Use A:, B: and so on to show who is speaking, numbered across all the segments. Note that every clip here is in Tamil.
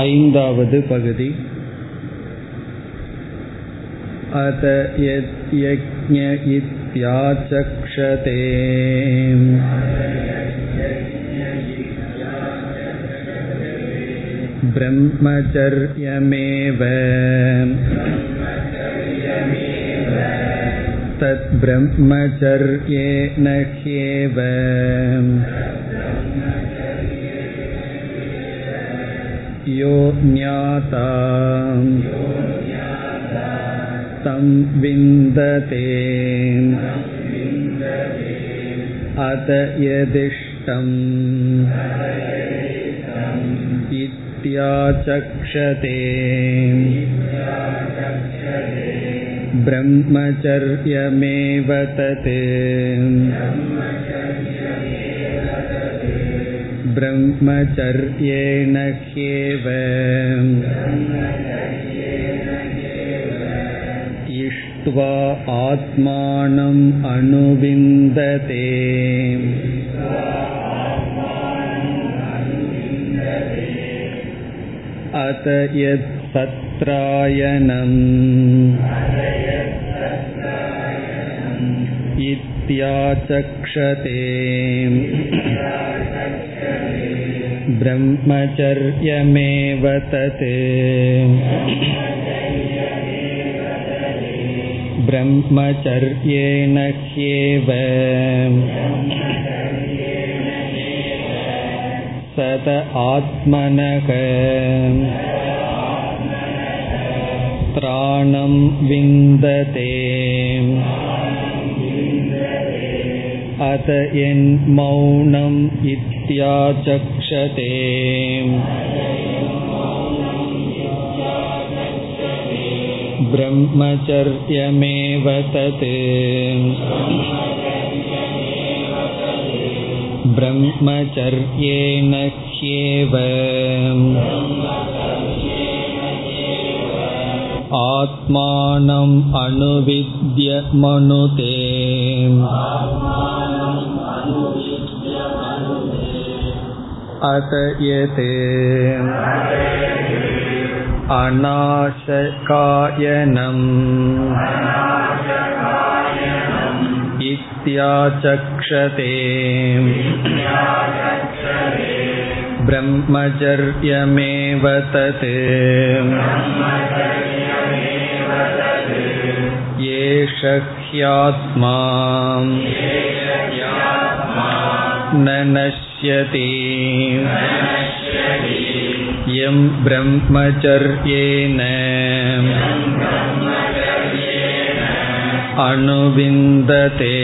A: ऐन्दावद् पगुदि अत यज्ञ इत्याचक्षते ब्रह्मचर्यमेव तद्ब्रह्मचर्येण ह्येव यो ज्ञाता तं विन्दते अत यदिष्टम् इत्याचक्षते ब्रह्मचर्यमेव तत् ब्रह्मचर्येण ह्येव इष्ट्वा आत्मानम् अनुविन्दते अत यत् सत्रायणम् इत्याचक्षते ब्रह्मचर्यमेव तत् ब्रह्मचर्येण ह्येव सत आत्मनः त्राणं विन्दते अत यन्मौनम् इत्याचक्षते ब्रह्मचर्यमेव तत् ब्रह्मचर्येण ह्येव आत्मानम् अनुविद्य मनुते अत यत् अनाशकायनम् इत्याचक्षते ब्रह्मचर्यमेव तत् एष ह्यात्मा न नश्यति यं ब्रह्मचर्येण अनुविन्दते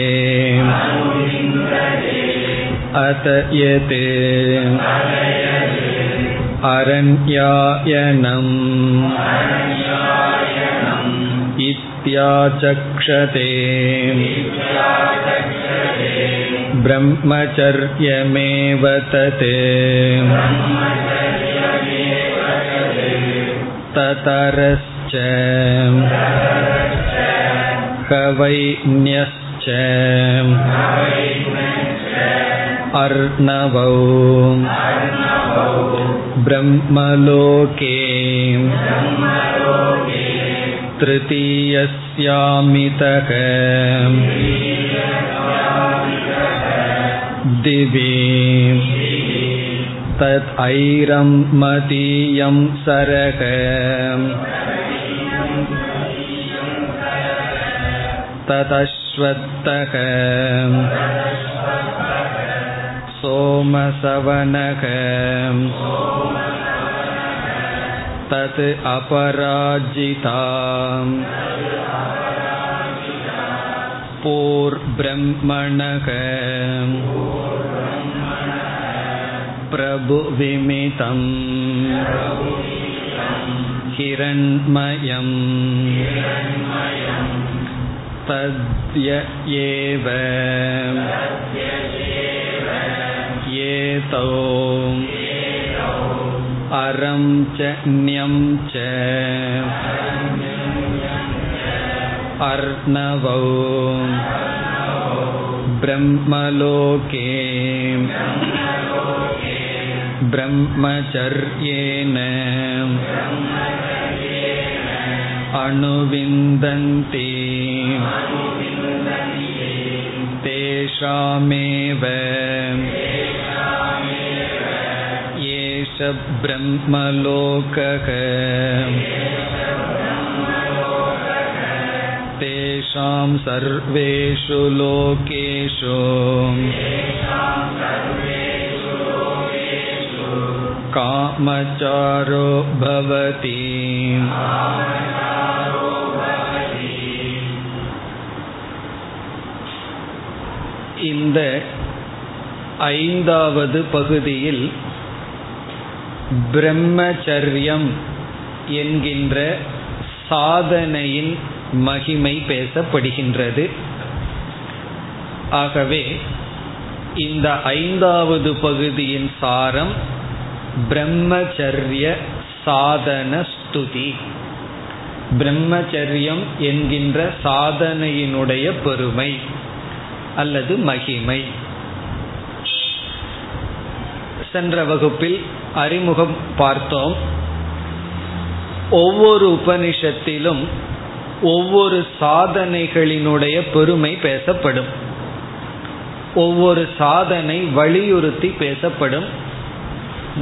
A: अत यत् अरण्यायनम् इत्याचक्षते ब्रह्मचर्यमेव तत् ततरश्च कवैन्यश्च अर्णवौ ब्रह्मलोके तृतीयस्यामितः दिवि तत् ऐरं मतीयं सरक ततश्वत्तः सोमसवनः तत् अपराजिता पूर्ब्रह्मणः प्रभुविमितम् हिरण्मयम् तद्य एव एतौ अरं च ण्यं च अर्णवौ ब्रह्मलोके ब्रह्मचर्येण अनुविन्दन्ति तेषामेव एष ब्रह्मलोकः तेषां सर्वेषु लोकेषु कामचारो भवति இந்த ஐந்தாவது பகுதியில் பிரம்மச்சரியம் என்கின்ற சாதனையின் மகிமை பேசப்படுகின்றது ஆகவே இந்த ஐந்தாவது பகுதியின் சாரம் பிரம்மச்சரிய சாதன ஸ்துதி. பிரம்மச்சரியம் என்கின்ற சாதனையினுடைய பெருமை அல்லது மகிமை. சென்ற வகுப்பில் அறிமுகம் பார்த்தோம். ஒவ்வொரு உபனிஷத்திலும் ஒவ்வொரு சாதனைகளினுடைய பெருமை பேசப்படும். ஒவ்வொரு சாதனை வலியுறுத்தி பேசப்படும்.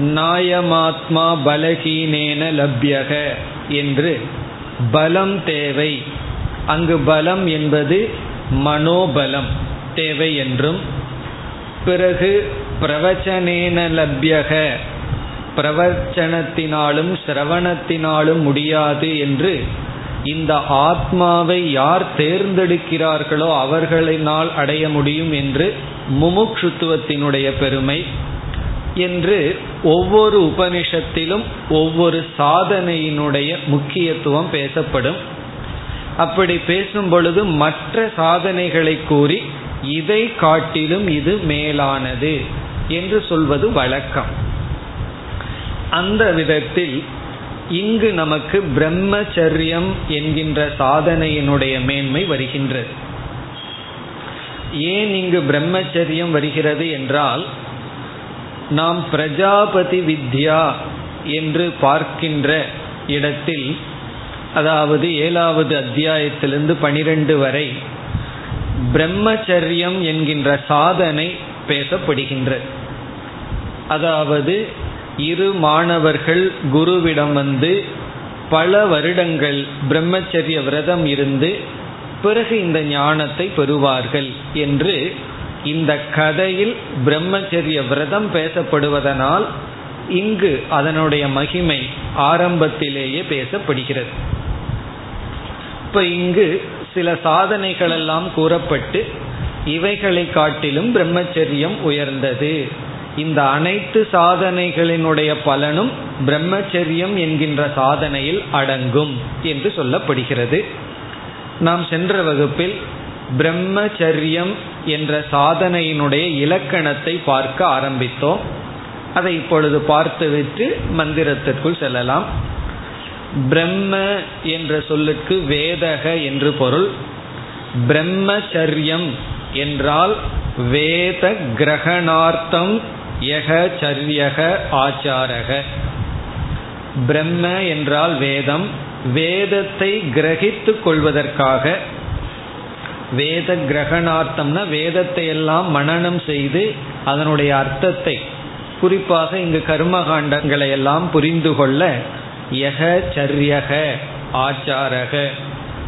A: நாயமாத்மா பலகீனேன லப்யக என்று பலம் தேவை. அங்கு பலம் என்பது மனோபலம் தேவை என்றும். பிறகு பிரவச்சனேன லப்யக பிரவச்சனத்தினாலும் சிரவணத்தினாலும் முடியாது என்று இந்த ஆத்மாவை யார் தேர்ந்தெடுக்கிறார்களோ அவர்களினால் அடைய முடியும் என்று முமுக்ஷுத்துவத்தினுடைய பெருமை. என்று ஒவ்வொரு உபனிஷத்திலும் ஒவ்வொரு சாதனையினுடைய முக்கியத்துவம் பேசப்படும். அப்படி பேசும் பொழுது மற்ற சாதனைகளை கூறி இதை காட்டிலும் இது மேலானது என்று சொல்வது வழக்கம். அந்த விதத்தில் இங்கு நமக்கு பிரம்மச்சரியம் என்கின்ற சாதனையினுடைய மேன்மை வருகின்றது. ஏன் இங்கு பிரம்மச்சரியம் வருகிறது என்றால் நாம் பிரஜாபதி வித்யா என்று பார்க்கின்ற இடத்தில் அதாவது ஏழாவது அத்தியாயத்திலிருந்து பனிரெண்டு வரை பிரம்மச்சரியம் என்கின்ற சாதனை பேசப்படுகின்ற அதாவது இரு மாணவர்கள் குருவிடம் வந்து பல வருடங்கள் பிரம்மச்சரிய விரதம் இருந்து பிறகு இந்த ஞானத்தை பெறுவார்கள் என்று இந்த கதையில் பிரம்மச்சரிய விரதம் பேசப்படுவதனால் இங்கு அதனுடைய மகிமை ஆரம்பத்திலேயே பேசப்படுகிறது. இப்ப இங்கு சில சாதனைகள் எல்லாம் கூறப்பட்டு இவைகளை காட்டிலும் பிரம்மச்சரியம் உயர்ந்தது. இந்த அனைத்து சாதனைகளினுடைய பலனும் பிரம்மச்சரியம் என்கின்ற சாதனையில் அடங்கும் என்று சொல்லப்படுகிறது. நாம் சென்ற வகுப்பில் பிரம்மச்சரியம் என்ற சாதனையினுடைய இலக்கணத்தை பார்க்க ஆரம்பித்தோம். அதை இப்பொழுது பார்த்துவிட்டு மந்திரத்திற்குள் செல்லலாம். பிரம்ம என்ற சொல்லுக்கு வேதக என்று பொருள். பிரம்மச்சரியம் என்றால் வேத கிரகணார்த்தம் யக சரியக ஆச்சாரக. பிரம்ம என்றால் வேதம். வேதத்தை கிரகித்து கொள்வதற்காக வேத கிரகணார்த்தம்னா வேதத்தை எல்லாம் மனநம் செய்து அதனுடைய அர்த்தத்தை குறிப்பாக இங்கு கர்மகாண்டங்களை எல்லாம் புரிந்து கொள்ள யக சரியக ஆச்சாரக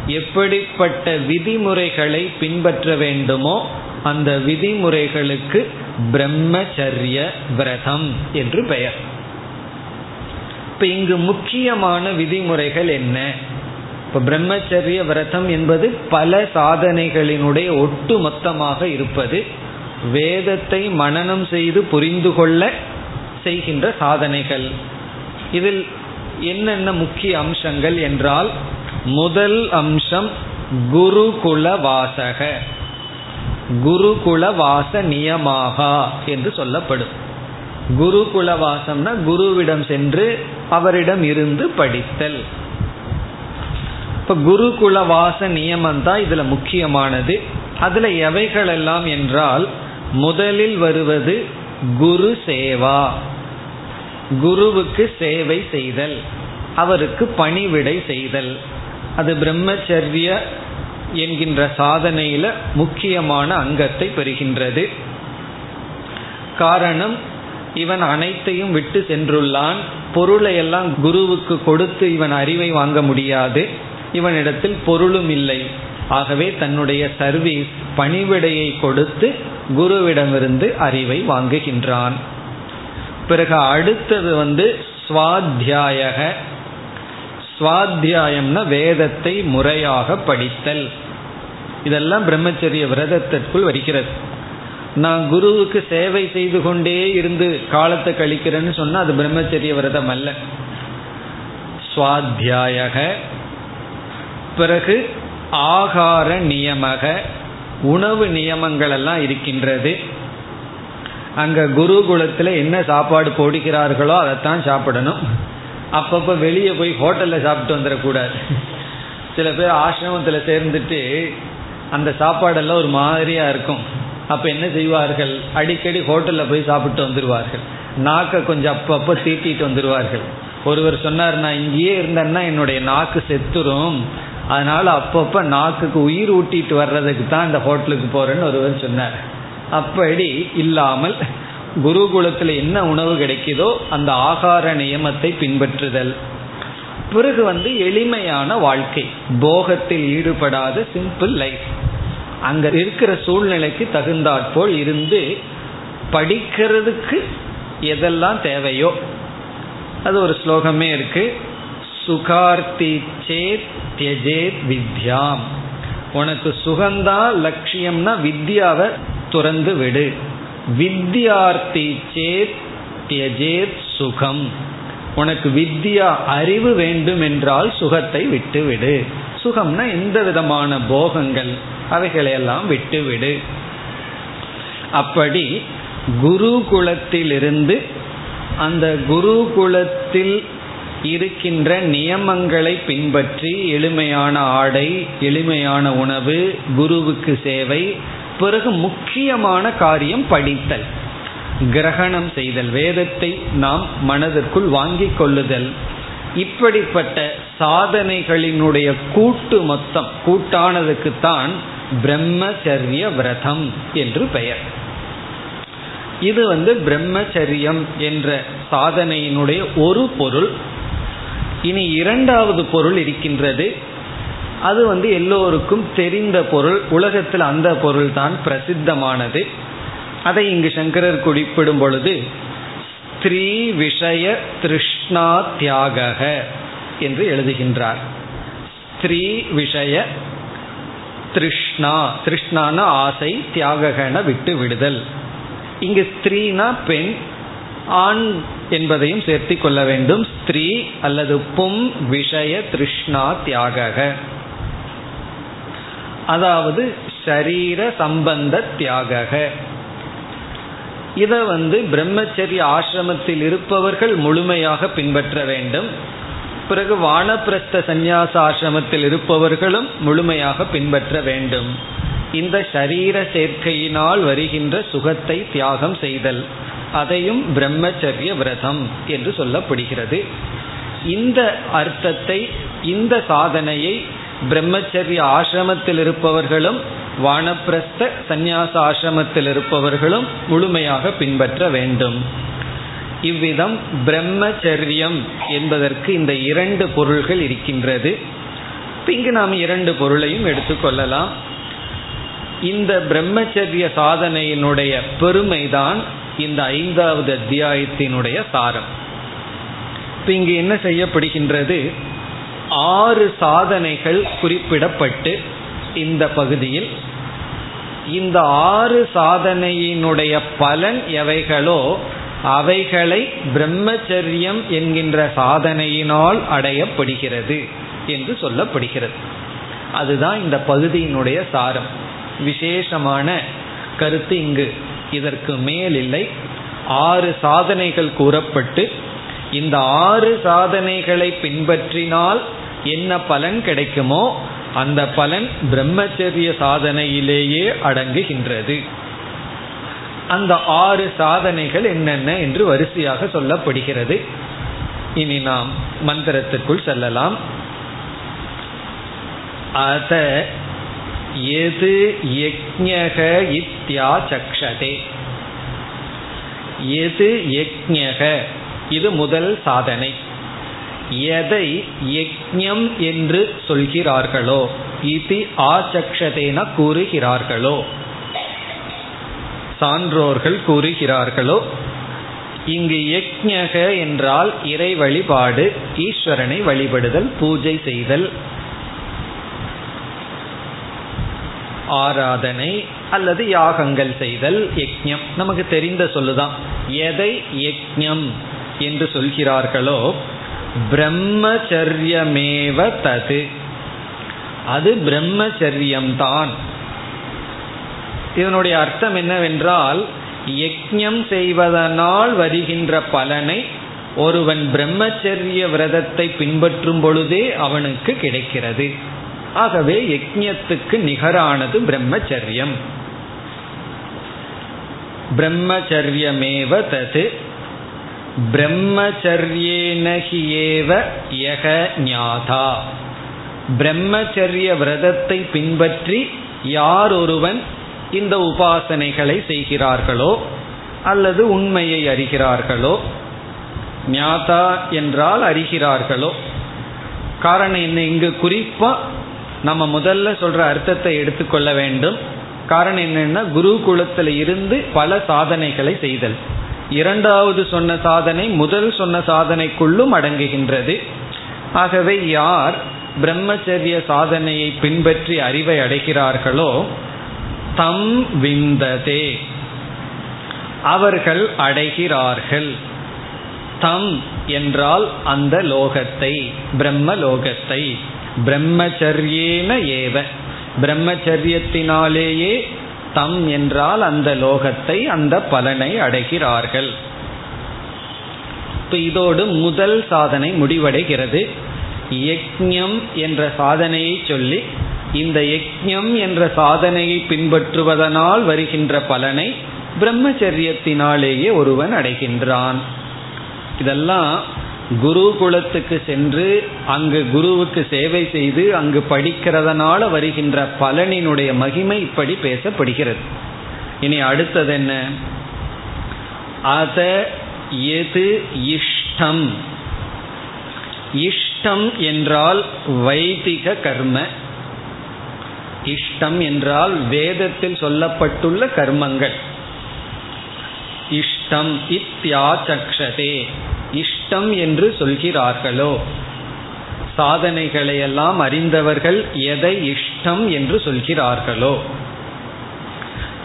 A: எப்படிப்பட்ட விதிமுறைகளை பின்பற்ற வேண்டுமோ அந்த விதிமுறைகளுக்கு பிரம்மச்சரிய விரதம் என்று பெயர். இப்ப இங்கு முக்கியமான விதிமுறைகள் என்ன? இப்ப பிரம்மச்சரிய விரதம் என்பது பல சாதனைகளினுடைய ஒட்டு மொத்தமாக இருப்பது வேதத்தை மனநம் செய்து புரிந்து கொள்ள செய்கின்ற சாதனைகள். இதில் என்னென்ன முக்கிய அம்சங்கள் என்றால் முதல் அம்சம் குருகுல வாசக குருகுல வாச நியமாகா என்று சொல்லப்படும். குருகுல வாசம்னா குருவிடம் சென்று அவரிடம் இருந்து படித்தல். இப்ப குருகுல வாச நியமம் தான் இதுல முக்கியமானது. அதுல எவைகள் எல்லாம் என்றால் முதலில் வருவது குரு சேவா. குருவுக்கு சேவை செய்தல். அவருக்கு பணிவிடை செய்தல். அது பிரம்மச்சரிய என்கின்ற சாதனையில முக்கியமான அங்கத்தை பெறுகின்றது. காரணம் இவன் அனைத்தையும் விட்டு சென்றுள்ளான். பொருளை எல்லாம் குருவுக்கு கொடுத்து இவன் அறிவை வாங்க முடியாது. இவனிடத்தில் பொருளும் இல்லை. ஆகவே தன்னுடைய சர்வீஸ் பணிவிடையை கொடுத்து குருவிடமிருந்து அறிவை வாங்குகின்றான். பிறகு அடுத்தது வந்து சுவாத்தியாயக. சுவாத்தியாயம்னா வேதத்தை முறையாக படித்தல். இதெல்லாம் பிரம்மச்சரிய விரதத்திற்குள் வருகிறது. நான் குருவுக்கு சேவை செய்து கொண்டே இருந்து காலத்தை கழிக்கிறேன்னு சொன்னால் அது பிரம்மச்சரிய விரதம் அல்ல. சுவாத்தியாயக. பிறகு ஆகார நியமக உணவு நியமங்கள் எல்லாம் இருக்கின்றது. அங்க குருகுலத்துல என்ன சாப்பாடு போடுகிறார்களோ அதைத்தான் சாப்பிடணும். அப்பப்போ வெளியே போய் ஹோட்டல்ல சாப்பிட்டு வந்துடக்கூடாது சில பேர் ஆசிரமத்தில் சேர்ந்துட்டு அந்த சாப்பாடெல்லாம் ஒரு மாதிரியா இருக்கும். அப்ப என்ன செய்வார்கள்? அடிக்கடி ஹோட்டல்ல போய் சாப்பிட்டு வந்துடுவார்கள் நாக்கை கொஞ்சம் அப்பப்போ தீட்டிட்டு வந்துடுவார்கள் ஒருவர் சொன்னார் நான் இங்கேயே இருந்தேன்னா என்னுடைய நாக்கு செத்துரும். அதனால அப்பப்ப நாக்குக்கு உயிர் ஊட்டிட்டு வர்றதுக்கு தான் இந்த ஹோட்டலுக்கு போறேன்னு ஒருவர் சொன்னார். அப்படி இல்லாமல் குருகுலத்தில் என்ன உணவு கிடைக்குதோ அந்த ஆகார நியமத்தை பின்பற்றுதல். பிறகு வந்து எளிமையான வாழ்க்கை. போகத்தில் ஈடுபடாத சிம்பிள் லைஃப் அங்க இருக்கிற சூழ்நிலைக்கு தகுந்தாற்போல் இருந்து படிக்கிறதுக்கு எதெல்லாம் தேவையோ. அது ஒரு ஸ்லோகமே இருக்கு. சுகார்த்தி சேத் தியஜேத் வித்யாம். உனக்கு சுகந்தா லட்சியம்னா வித்யாவை துறந்து விடு. வித்யார்த்தி சேத் தியஜேத் சுகம். உனக்கு வித்யா அறிவு வேண்டும் என்றால் சுகத்தை விட்டு விடு சுகம்னா எந்த விதமான போகங்கள் அவைகளையெல்லாம் விட்டுவிடு. அப்படி குருகுலத்திலிருந்து அந்த குருகுலத்தில் இருக்கின்ற நியமங்களை பின்பற்றி எளிமையான ஆடை எளிமையான உணவு குருவுக்கு சேவை பிறகு முக்கியமான காரியம் படித்தல். கிரகணம் செய்தல் வேதத்தை நாம் மனதிற்குள் வாங்கிக் கொள்ளுதல். இப்படிப்பட்ட சாதனைகளினுடைய கூட்டு மொத்தம் கூட்டானதுக்குத்தான் பிரம்மச்சரிய விரதம் என்று பெயர். இது வந்து பிரம்மச்சரியம் என்ற சாதனையினுடைய ஒரு பொருள். இனி இரண்டாவது பொருள் இருக்கின்றது. அது வந்து எல்லோருக்கும் தெரிந்த பொருள் உலகத்தில் அந்த பொருள் தான் பிரசித்தமானது. அதை இங்கு சங்கரர் குறிப்பிடும் பொழுது ஸ்திரீ விஷய திருஷ்ணா தியாக என்று எழுதுகின்றார். ஸ்திரீ விஷய திருஷ்ணா திருஷ்ணான ஆசை தியாகன விட்டு விடுதல். இங்கு ஸ்திரீனா பெண் ஆண் என்பதையும் சேர்த்து கொள்ள வேண்டும். ஸ்திரீ அல்லது பும் விஷய திருஷ்ணா தியாக அதாவது ஷரீர சம்பந்த தியாக இதை வந்து பிரம்மச்சரிய ஆசிரமத்தில் இருப்பவர்கள் முழுமையாக பின்பற்ற வேண்டும். பிறகு வானப்பிரஸ்த சந்நியாச ஆசிரமத்தில் இருப்பவர்களும் முழுமையாக பின்பற்ற வேண்டும். இந்த ஷரீர சேர்க்கையினால் வருகின்ற சுகத்தை தியாகம் செய்தல். அதையும் பிரம்மச்சரிய விரதம் என்று சொல்லப்படுகிறது. இந்த அர்த்தத்தை இந்த சாதனையை பிரம்மச்சரிய ஆசிரமத்தில் இருப்பவர்களும் வானப்பிரஸ்த சந்நியாச ஆசிரமத்தில் இருப்பவர்களும் முழுமையாக பின்பற்ற வேண்டும். இவ்விதம் பிரம்மச்சரியம் என்பதற்கு இந்த இரண்டு பொருள்கள் இருக்கின்றது. இங்கு நாம் இரண்டு பொருளையும் எடுத்துக்கொள்ளலாம் இந்த பிரம்மச்சரிய சாதனையினுடைய பெருமைதான் இந்த ஐந்தாவது அத்தியாயத்தினுடைய சாரம். இப்ப இங்கு என்ன செய்யப்படுகின்றது? ஆறு சாதனைகள் குறிப்பிடப்பட்டு இந்த பகுதியில் இந்த ஆறு சாதனையினுடைய பலன் எவைகளோ அவைகளை பிரம்மச்சரியம் என்கின்ற சாதனையினால் அடையப்படுகிறது என்று சொல்லப்படுகிறது. அதுதான் இந்த பகுதியினுடைய சாரம். விசேஷமான கருத்து இங்கு. இதற்கு மேல் இல்லை ஆறு சாதனைகள் கூறப்பட்டு இந்த ஆறு சாதனைகளை பின்பற்றினால் என்ன பலன் கிடைக்குமோ அந்த பலன் பிரம்மச்சரிய சாதனையிலேயே அடங்குகின்றது. அந்த ஆறு சாதனைகள் என்னென்ன என்று வரிசையாக சொல்லப்படுகிறது. இனி நாம் மந்திரத்திற்குள் செல்லலாம். அத எது யக்ஞக இத்தியாசக்ஷதே? எது யக்ஞக? இது முதல் சாதனை. எதை யக்ஞம் என்று சொல்கிறார்களோ இது ஆச்சக்ஷதேன கூறுகிறார்களோ? சான்றோர்கள் கூறுகிறார்களோ இங்கு யக்ஞக என்றால் இறை வழிபாடு ஈஸ்வரனை வழிபடுதல் பூஜை செய்தல். ஆராதனை அல்லது யாகங்கள் செய்தல் யக்ஞம் நமக்கு தெரிந்த சொல்லுதான். எதை யக்ஞம் என்று சொல்கிறார்களோ பிரம்மச்சரியமேவ தது. அது பிரம்மச்சரியம்தான். இதனுடைய அர்த்தம் என்னவென்றால் யக்ஞம் செய்வதனால் வருகின்ற பலனை ஒருவன் பிரம்மச்சரிய விரதத்தை பின்பற்றும் பொழுதே அவனுக்கு கிடைக்கிறது. ஆகவே யஜ்யத்துக்கு நிகரானது பிரம்மச்சரியம். பிரம்மச்சரியமேவ தது பிரம்மச்சரியேனகியேவ யக ஞாதா. பிரம்மச்சரிய விரதத்தை பின்பற்றி யார் ஒருவன் இந்த உபாசனைகளை செய்கிறார்களோ அல்லது உண்மையை அறிகிறார்களோ ஞாதா என்றால் அறிகிறார்களோ காரணம் என்ன இங்கு குறிப்பா நம்ம முதல்ல சொல்ற அர்த்தத்தை எடுத்துக்கொள்ள வேண்டும். காரணம் என்னன்னா குருகுலத்தில் இருந்து பல சாதனைகளை செய்தல். இரண்டாவது சொன்ன சாதனை முதல் சொன்ன சாதனைக்குள்ளும் அடங்குகின்றது. ஆகவே யார் பிரம்மச்சரிய சாதனையை பின்பற்றி அறிவை அடைகிறார்களோ தம் விந்ததே. அவர்கள் அடைகிறார்கள். தம் என்றால் அந்த லோகத்தை பிரம்ம லோகத்தை. பிரம்மச்சரியேன ஏவ. பிரம்மச்சரியத்தினாலேயே தம் என்றால் அந்த லோகத்தை அந்த பலனை அடைகிறார்கள். இப்போ இதோடு முதல் சாதனை முடிவடைகிறது. யக்ஞம் என்ற சாதனையை சொல்லி இந்த யக்ஞம் என்ற சாதனையை பின்பற்றுவதனால் வருகின்ற பலனை பிரம்மச்சரியத்தினாலேயே ஒருவன் அடைகின்றான். இதெல்லாம் குருகுலத்துக்கு சென்று அங்கு குருவுக்கு சேவை செய்து அங்கு படிக்கிறதனால வருகின்ற பலனினுடைய மகிமை இப்படி பேசப்படுகிறது. இனி அடுத்தது என்ன? அத எது இஷ்டம்? இஷ்டம் என்றால் வைதிக கர்ம. இஷ்டம் என்றால் வேதத்தில் சொல்லப்பட்டுள்ள கர்மங்கள். இஷ்டம் இத்தியாச்சக்ஷதே. இஷ்டம் என்று சொல்கிறார்களோ? சாதனைகளையெல்லாம் அறிந்தவர்கள் எதை இஷ்டம் என்று சொல்கிறார்களோ?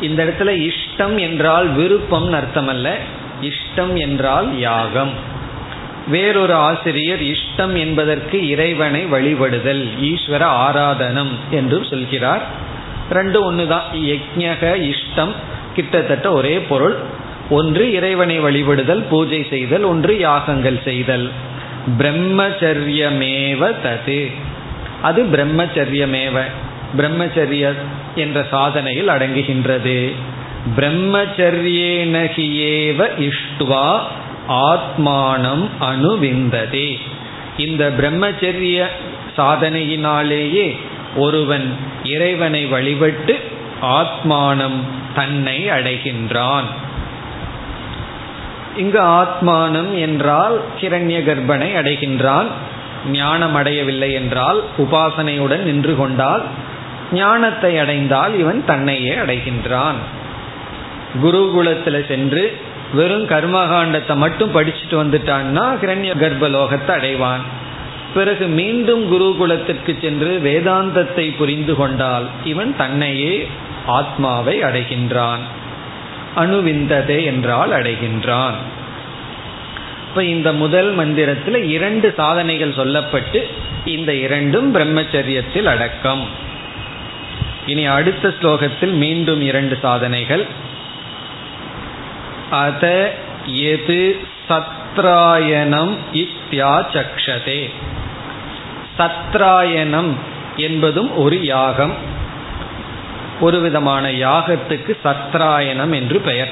A: இந்த இடத்துல இஷ்டம் என்றால் விருப்பம் அர்த்தம் அல்ல இஷ்டம் என்றால் யாகம். வேறொரு ஆசிரியர் இஷ்டம் என்பதற்கு இறைவனை வழிபடுதல் ஈஸ்வர ஆராதனம் என்று சொல்கிறார். ரெண்டு ஒன்று தான் யஜக இஷ்டம் கிட்டத்தட்ட ஒரே பொருள். ஒன்று இறைவனை வழிபடுதல் பூஜை செய்தல் ஒன்று யாகங்கள் செய்தல். பிரம்மச்சரியமேவ தது. அது பிரம்மச்சரியமேவ பிரம்மச்சரிய என்ற சாதனையில் அடங்குகின்றது. பிரம்மச்சரியேனகியேவ இஷ்டுவா ஆத்மானம் அணுவிந்ததே. இந்த பிரம்மச்சரிய சாதனையினாலேயே ஒருவன் இறைவனை வழிபட்டு ஆத்மானம் தன்னை அடைகின்றான். இங்கு ஆத்மானம் என்றால் கிரண்ய கர்ப்பனை அடைகின்றான். ஞானம் அடையவில்லை என்றால் உபாசனையுடன் நின்று கொண்டால் ஞானத்தை அடைந்தால் இவன் தன்னையே அடைகின்றான். குருகுலத்தில் சென்று வெறும் கர்மகாண்டத்தை மட்டும் படிச்சுட்டு வந்துட்டான்னா கிரண்ய கர்ப்பலோகத்தை அடைவான். பிறகு மீண்டும் குருகுலத்திற்கு சென்று வேதாந்தத்தை புரிந்து கொண்டால் இவன் தன்னையே ஆத்மாவை அடைகின்றான். அணுவிந்ததே என்றால் அடைகின்றான். இப்ப இந்த முதல் மந்திரத்தில் இரண்டு சாதனைகள் சொல்லப்பட்டு இந்த இரண்டும் பிரம்மச்சரியத்தில் அடக்கம். இனி அடுத்த ஸ்லோகத்தில் மீண்டும் இரண்டு சாதனைகள். அத எது சத்ராயணம் இத்தியாச்சக்ஷதே. சத்ராயணம் என்பதும் ஒரு யாகம். ஒரு விதமான யாகத்துக்கு சத்ராயணம் என்று பெயர்.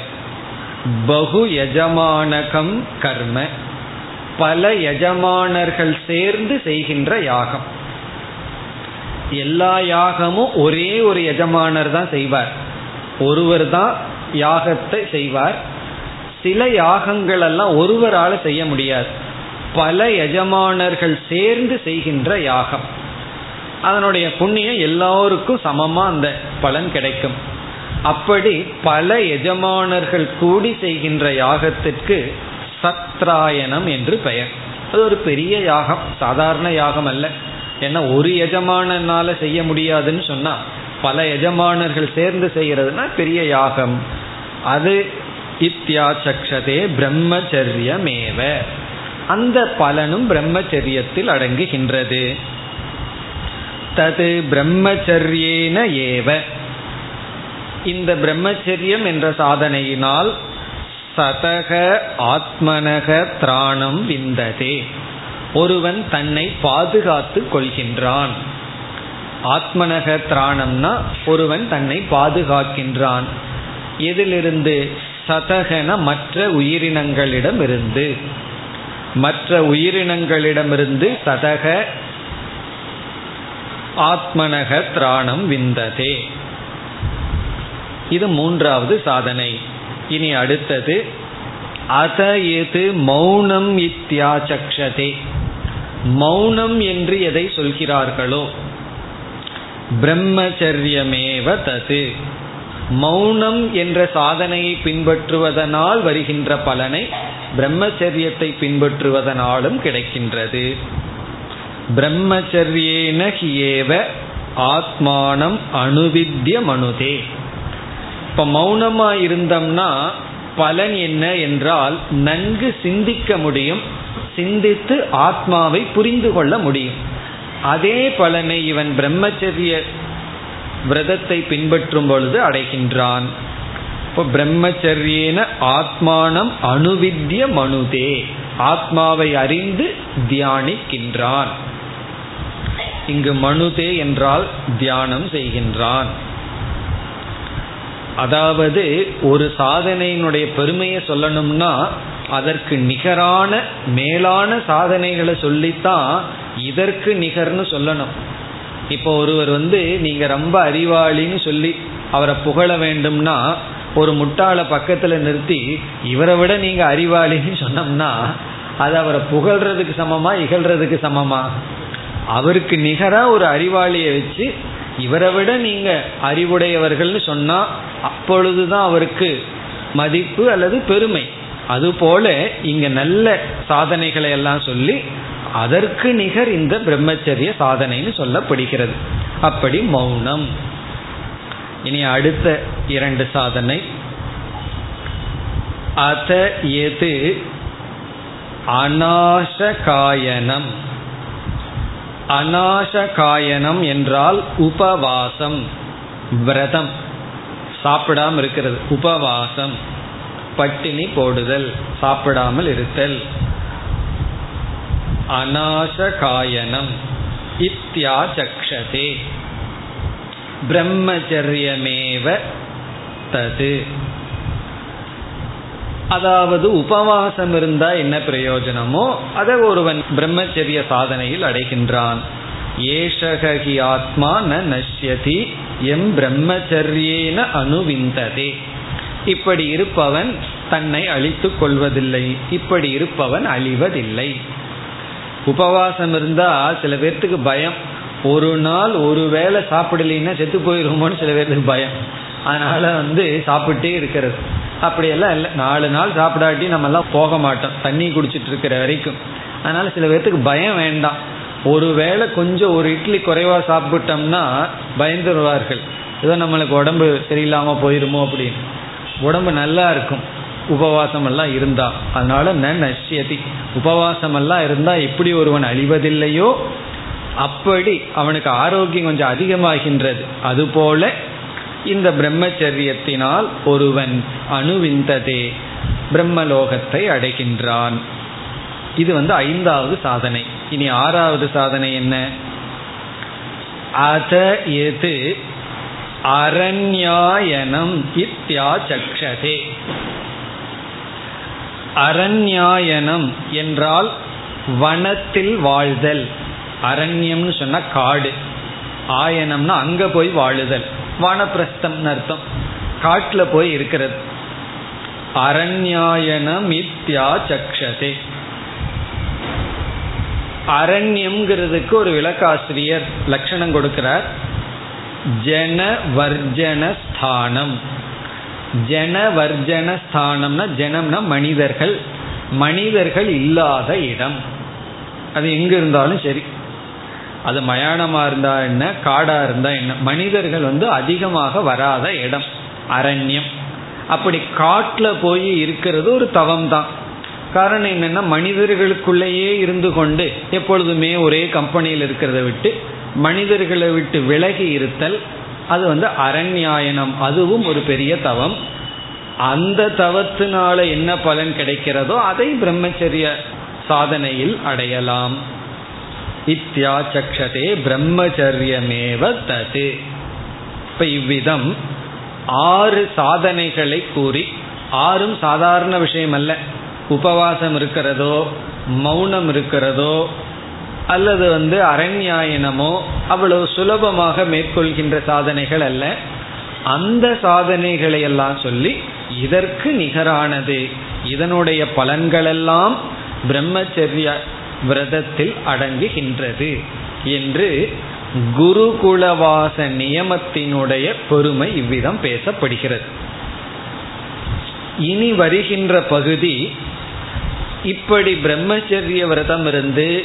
A: பகு எஜமானகம் கர்ம. பல எஜமானர்கள் சேர்ந்து செய்கின்ற யாகம். எல்லா யாகமும் ஒரே ஒரு எஜமானர் தான் செய்வார். ஒருவர் தான் யாகத்தை செய்வார். சில யாகங்கள் எல்லாம் ஒருவரால் செய்ய முடியாது. பல எஜமானர்கள் சேர்ந்து செய்கின்ற யாகம். அதனுடைய புண்ணியம் எல்லோருக்கும் சமமா அந்த பலன் கிடைக்கும். அப்படி பல எஜமானர்கள் கூடி செய்கின்ற யாகத்திற்கு சத்ராயணம் என்று பெயர். அது ஒரு பெரிய யாகம் சாதாரண யாகம் அல்ல. ஏன்னா ஒரு எஜமானனால செய்ய முடியாதுன்னு சொன்னா பல எஜமானர்கள் சேர்ந்து செய்கிறதுனா பெரிய யாகம். அது இத்தியாச்சக்ஷதே பிரம்மச்சரியமேவ. அந்த பலனும் பிரம்மச்சரியத்தில் அடங்குகின்றது. தது பிரம்மச்சரியேன ஏவ. இந்த பிரம்மச்சரியம் என்ற சாதனையினால் சதக ஆத்மனக திராணம் விந்ததே. ஒருவன் தன்னை பாதுகாத்து கொள்கின்றான். ஆத்மனக திராணம்னா ஒருவன் தன்னை பாதுகாக்கின்றான். எதிலிருந்து சதகன மற்ற உயிரினங்களிடமிருந்து. மற்ற உயிரினங்களிடமிருந்து சதக ஆத்மனக திராணம் விந்ததே. இது மூன்றாவது சாதனை. இனி அடுத்தது அத எது மௌனம் இத்தியாச்சக்ஷதே மௌனம் என்று எதை சொல்கிறார்களோ? பிரம்மச்சரியமேவ தது. மௌனம் என்ற சாதனையை பின்பற்றுவதனால் வருகின்ற பலனை பிரம்மச்சரியத்தை பின்பற்றுவதனாலும் கிடைக்கின்றது. பிரம்மச்சரியேன ஹியேவ ஆத்மானம் அணுவித்ய மனுதே. இப்ப மௌனமா இருந்தோம்னா பலன் என்ன என்றால் நன்கு சிந்திக்க முடியும் சிந்தித்து ஆத்மாவை புரிந்து கொள்ள முடியும். அதே பலனை இவன் பிரம்மச்சரிய விரதத்தை பின்பற்றும் பொழுது அடைகின்றான். இப்போ பிரம்மச்சரியேன ஆத்மானம் அணுவித்ய மனுதே. ஆத்மாவை அறிந்து தியானிக்கின்றான். இங்கு மனுதே என்றால் தியானம் செய்கின்றான். அதாவது ஒரு சாதனையினுடைய பெருமையை சொல்லணும்னா அதற்கு நிகரான மேலான சாதனைகளை சொல்லித்தான் இதற்கு நிகர்னு சொல்லணும். இப்போ ஒருவர் வந்து நீங்க ரொம்ப அறிவாளின்னு சொல்லி அவரை புகழ வேண்டும்னா ஒரு முட்டாளை பக்கத்தில் நிறுத்தி இவரை விட நீங்க அறிவாளின்னு சொன்னோம்னா அது அவரை புகழ்றதுக்கு சமமா இகழ்றதுக்கு சமமா? அவருக்கு நிகரா ஒரு அறிவாளியை வச்சு இவரை விட நீங்க அறிவுடையவர்கள்னு சொன்னா அப்பொழுதுதான் அவருக்கு மதிப்பு அல்லது பெருமை. அதுபோல இங்க நல்ல சாதனைகளை எல்லாம் சொல்லி அதற்கு நிகர் இந்த பிரம்மச்சரிய சாதனைன்னு சொல்லப்படுகிறது. அப்படி மௌனம். இனி அடுத்த இரண்டு சாதனை. அத எது? அநாசகாயனம். அநாசகாயனம் என்றால் உபவாசம் விரதம் சாப்பிடாம இருக்கிறது. உபவாசம் பட்டினி போடுதல் சாப்பிடாமல் இருத்தல். அநாசகாயனம் இத்தியாசக்ஷதே. பிரம்மச்சரியமேவ தது. அதாவது உபவாசம் இருந்தா என்ன பிரயோஜனமோ அதை ஒருவன் பிரம்மச்சரிய சாதனையில் அடைகின்றான். ஏஷகி ஆத்மா ந நஷ்யதி எம் பிரம்மச்சரியேன அணுவிந்ததே. இப்படி இருப்பவன் தன்னை அழித்து கொள்வதில்லை இப்படி இருப்பவன் அழிவதில்லை. உபவாசம் இருந்தா சில பேர்த்துக்கு பயம். ஒரு நாள் ஒரு வேளை சாப்பிடலைன்னா செத்து போயிருமோன்னு சில பேருக்கு பயம். அதனால வந்து சாப்பிட்டே இருக்கிறது. அப்படியெல்லாம் இல்லை. நாலு நாள் சாப்பிடாட்டி நம்ம எல்லாம் போக மாட்டோம். தண்ணி குடிச்சிட்டு இருக்கிற வரைக்கும். அதனால சில பேர்த்துக்கு பயம் வேண்டாம். ஒருவேளை கொஞ்சம் ஒரு இட்லி குறைவா சாப்பிட்டோம்னா பயந்துருவார்கள். ஏதோ நம்மளுக்கு உடம்பு சரியில்லாமல் போயிருமோ அப்படின்னு. உடம்பு நல்லா இருக்கும். உபவாசம் எல்லாம் இருந்தா. அதனால ந நஷ்யதி. உபவாசம் எல்லாம் இருந்தா எப்படி ஒருவன் அழிவதில்லையோ? அப்படி அவனுக்கு ஆரோக்கியம் கொஞ்சம் அதிகமாகின்றது. அதுபோல இந்த பிரம்மச்சரியத்தினால் ஒருவன் அணுவிந்ததே பிரம்மலோகத்தை அடைகின்றான். இது வந்து ஐந்தாவது சாதனை. இனி ஆறாவது சாதனை என்ன? அத எது அரண்யாயனம் இத்தியாச்சக்ஷதே அரண்யாயனம் என்றால் வனத்தில் வாழ்தல். அரண்யம்னு சொன்னா காடு. ஆயனம்னா அங்க போய் வாழுதல். வானப்பிரஸ்தம் அர்த்தம். காட்டில் போய் இருக்கிறது. அரண்யாயனம் இத்தியா சக்ஷதே. அரண்யம்ங்கிறதுக்கு ஒரு விளக்காசிரியர் லட்சணம் கொடுக்கிறார். ஜன வர்ஜன ஸ்தானம் ஜன வர்ஜன ஸ்தானம்னா ஜனம்னா மனிதர்கள். மனிதர்கள் இல்லாத இடம். அது எங்க இருந்தாலும் சரி. அது மயானமா இருந்தா என்ன காடா இருந்தா என்ன? மனிதர்கள் வந்து அதிகமாக வராத இடம் அரண்யம். அப்படி காட்டில் போய் இருக்கிறது ஒரு தவம் தான் காரணம் என்னன்னா மனிதர்களுக்குள்ளேயே இருந்து கொண்டு எப்பொழுதுமே ஒரே கம்பெனியில் இருக்கிறத விட்டு மனிதர்களை விட்டு விலகி இருத்தல் அது வந்து அரண்யாயனம். அதுவும் ஒரு பெரிய தவம். அந்த தவத்தினால என்ன பலன் கிடைக்கிறதோ அதை பிரம்மச்சரிய சாதனையில் அடையலாம். இத்தியாச்சக்ஷதே பிரம்மச்சரியமேவ தது. இப்ப இவ்விதம் ஆறு சாதனைகளை கூறி ஆறும் சாதாரண விஷயம் அல்ல உபவாசம் இருக்கிறதோ மௌனம் இருக்கிறதோ அல்லது வந்து அரண்யாயனமோ அவ்வளவு சுலபமாக மேற்கொள்கின்ற சாதனைகள் அல்ல. அந்த சாதனைகளை எல்லாம் சொல்லி இதற்கு நிகரானது. இதனுடைய பலன்களெல்லாம் பிரம்மச்சரிய விரதத்தில் அடங்குகின்றது என்று குருகுலவாச நியமத்தினுடைய பெருமை இவ்விதம் பேசப்படுகிறது. இனி வருகின்ற பகுதி இப்படி பிரம்மச்சரிய விரதம் இருந்து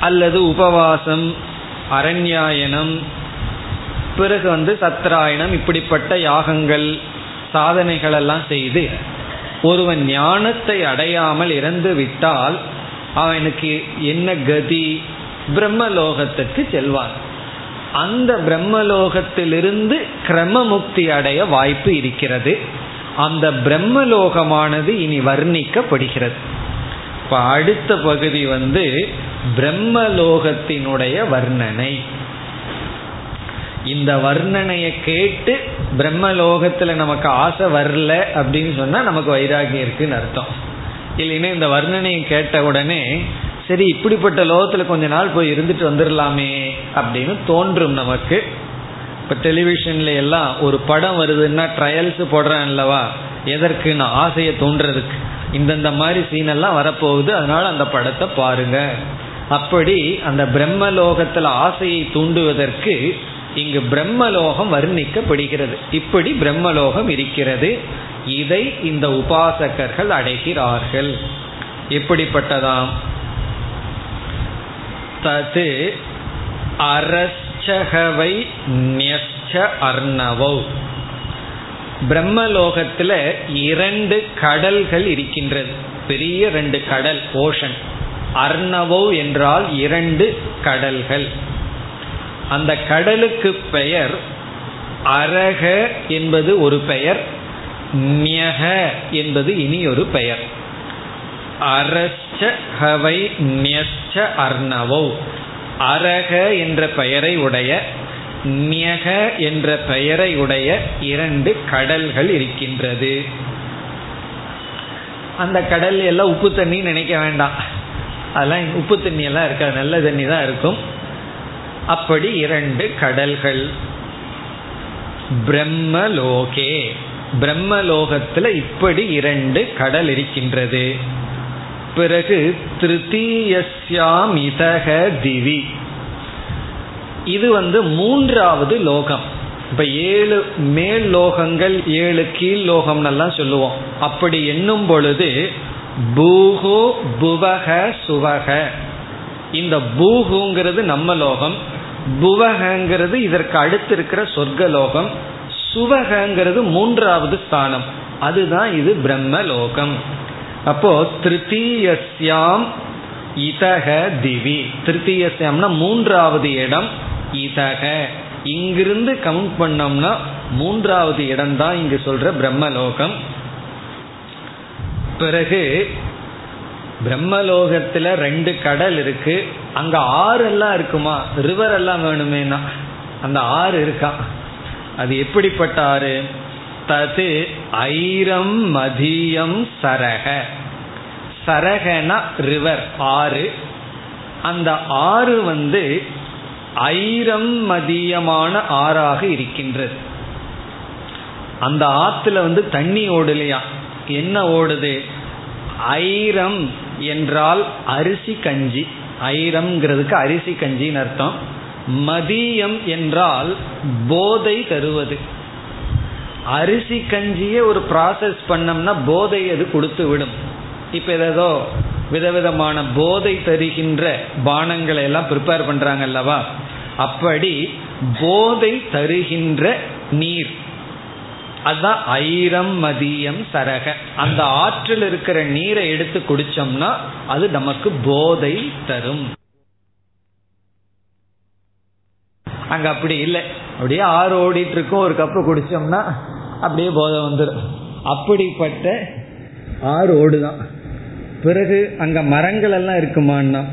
A: அல்லது உபவாசம் அரண்யாயனம் பிறகு வந்து சத்ராயணம் இப்படிப்பட்ட யாகங்கள் சாதனைகளெல்லாம் செய்து ஒருவன் ஞானத்தை அடையாமல் இறந்து விட்டால் அவனுக்கு என்ன கதி? பிரம்மலோகத்துக்கு செல்வான். அந்த பிரம்மலோகத்திலிருந்து கிரமமுக்தி அடைய வாய்ப்பு இருக்கிறது. அந்த பிரம்மலோகமானது இனி வர்ணிக்கப்படுகிறது. இப்ப அடுத்த பகுதி வந்து பிரம்மலோகத்தினுடைய வர்ணனை. இந்த வர்ணனையை கேட்டு பிரம்மலோகத்துல நமக்கு ஆசை வரல அப்படின்னு சொன்னா நமக்கு வைராகியம் இருக்குன்னு அர்த்தம். இல்லைன்னா இந்த வர்ணனையை கேட்ட உடனே சரி இப்படிப்பட்ட லோகத்தில் கொஞ்ச நாள் போய் இருந்துட்டு வந்துடலாமே அப்படின்னு தோன்றும் நமக்கு. இப்போ டெலிவிஷன்ல எல்லாம் ஒரு படம் வருதுன்னா ட்ரையல்ஸ் போடுறேன் அல்லவா? நான் ஆசையை தோன்றதுக்கு இந்தந்த மாதிரி சீனெல்லாம் வரப்போகுது அதனால அந்த படத்தை பாருங்க. அப்படி அந்த பிரம்மலோகத்துல ஆசையை தூண்டுவதற்கு இங்கு பிரம்மலோகம் வர்ணிக்கப்படுகிறது. இப்படி பிரம்மலோகம் இருக்கிறது. இதை இந்த உபாசகர்கள் அடைகிறார்கள். எப்படிப்பட்டதாம்? தது அரச்சகவை நியச்ச அர்ணவோ. பிரம்மலோகத்தில் இரண்டு கடல்கள் இருக்கின்றது. பெரிய ரெண்டு கடல் ஓஷன். அர்ணவோ என்றால் இரண்டு கடல்கள். அந்த கடலுக்கு பெயர் அரக என்பது ஒரு பெயர் நியக என்பது இனி ஒரு பெயர். அரச்ச ஹவை நியச்ச அர்ணவோ. அரக என்ற பெயரை உடைய நியக என்ற பெயரை உடைய இரண்டு கடல்கள் இருக்கின்றது. அந்த கடல் எல்லாம் உப்பு தண்ணி நினைக்க வேண்டாம். அதெல்லாம் உப்பு தண்ணி எல்லாம் இருக்காது நல்ல தண்ணி தான் இருக்கும். அப்படி இரண்டு கடல்கள். பிரம்மலோகே. பிரம்மலோகத்துல இப்படி இரண்டு கடல் இருக்கின்றது. பிறகு திருத்தீயஸ்யாம் இதக திவி. இது வந்து மூன்றாவது லோகம். இப்ப ஏழு மேல் லோகங்கள் ஏழு கீழ் லோகம்னெல்லாம் சொல்லுவோம். அப்படி எண்ணும் பொழுது பூகு புவக சுவக. இந்த பூகுங்கிறது நம்ம லோகம் புவகங்கிறது இதற்கு அடுத்து இருக்கிற சொர்க்க லோகம் சுவகங்கிறது மூன்றாவது ஸ்தானம். அதுதான் இது பிரம்ம லோகம் அப்போ திருத்தீயஸ்யாம் இதக திவி. திருத்தீயஸ்யாம்னா மூன்றாவது இடம் இதக. இங்கிருந்து கவுண்ட் பண்ணோம்னா மூன்றாவது இடம் தான் இங்கு சொல்ற பிரம்மலோகம். பிறகு பிரம்மலோகத்துல ரெண்டு கடல் இருக்கு. அங்க ஆறு எல்லாம் இருக்குமா? ரிவர் எல்லாம் வேணுமேனா? அந்த ஆறு இருக்கா? அது எப்படிப்பட்ட ஆறு தது ஐரம் மதியம் சரக. சரகன ரிவர் ஆறு. அந்த ஆறு வந்து ஐரம் மதியமான ஆறாக இருக்கின்றது. அந்த ஆத்துல வந்து தண்ணி ஓடலையா? என்ன ஓடுது? ஐரம் என்றால் அரிசி கஞ்சி. ஐரம்ங்கிறதுக்கு அரிசி கஞ்சின்னு அர்த்தம். மதியம் என்றால் போதை தருவது. அரிசி கஞ்சியே ஒரு ப்ராசஸ் பண்ணோம்னா போதை அது கொடுத்து விடும். இப்போ ஏதோ விதவிதமான போதை தருகின்ற பானங்களை எல்லாம் ப்ரிப்பேர் பண்ணுறாங்க அல்லவா? அப்படி போதை தருகின்ற நீர். அதுதான் ஐரம் மதியம் சரக. அந்த ஆற்றில் இருக்கிற நீரை எடுத்து குடிச்சோம்னா அது நமக்கு போதை தரும். அங்க அப்படி இல்லை. அப்படியே ஆறு ஓடிட்டு இருக்கும் ஒரு கப்பு குடிச்சோம்னா அப்படியே போதை வந்துடும் அப்படிப்பட்ட ஆறு ஓடுதான். பிறகு அங்க மரங்கள் எல்லாம் இருக்குமான்னா?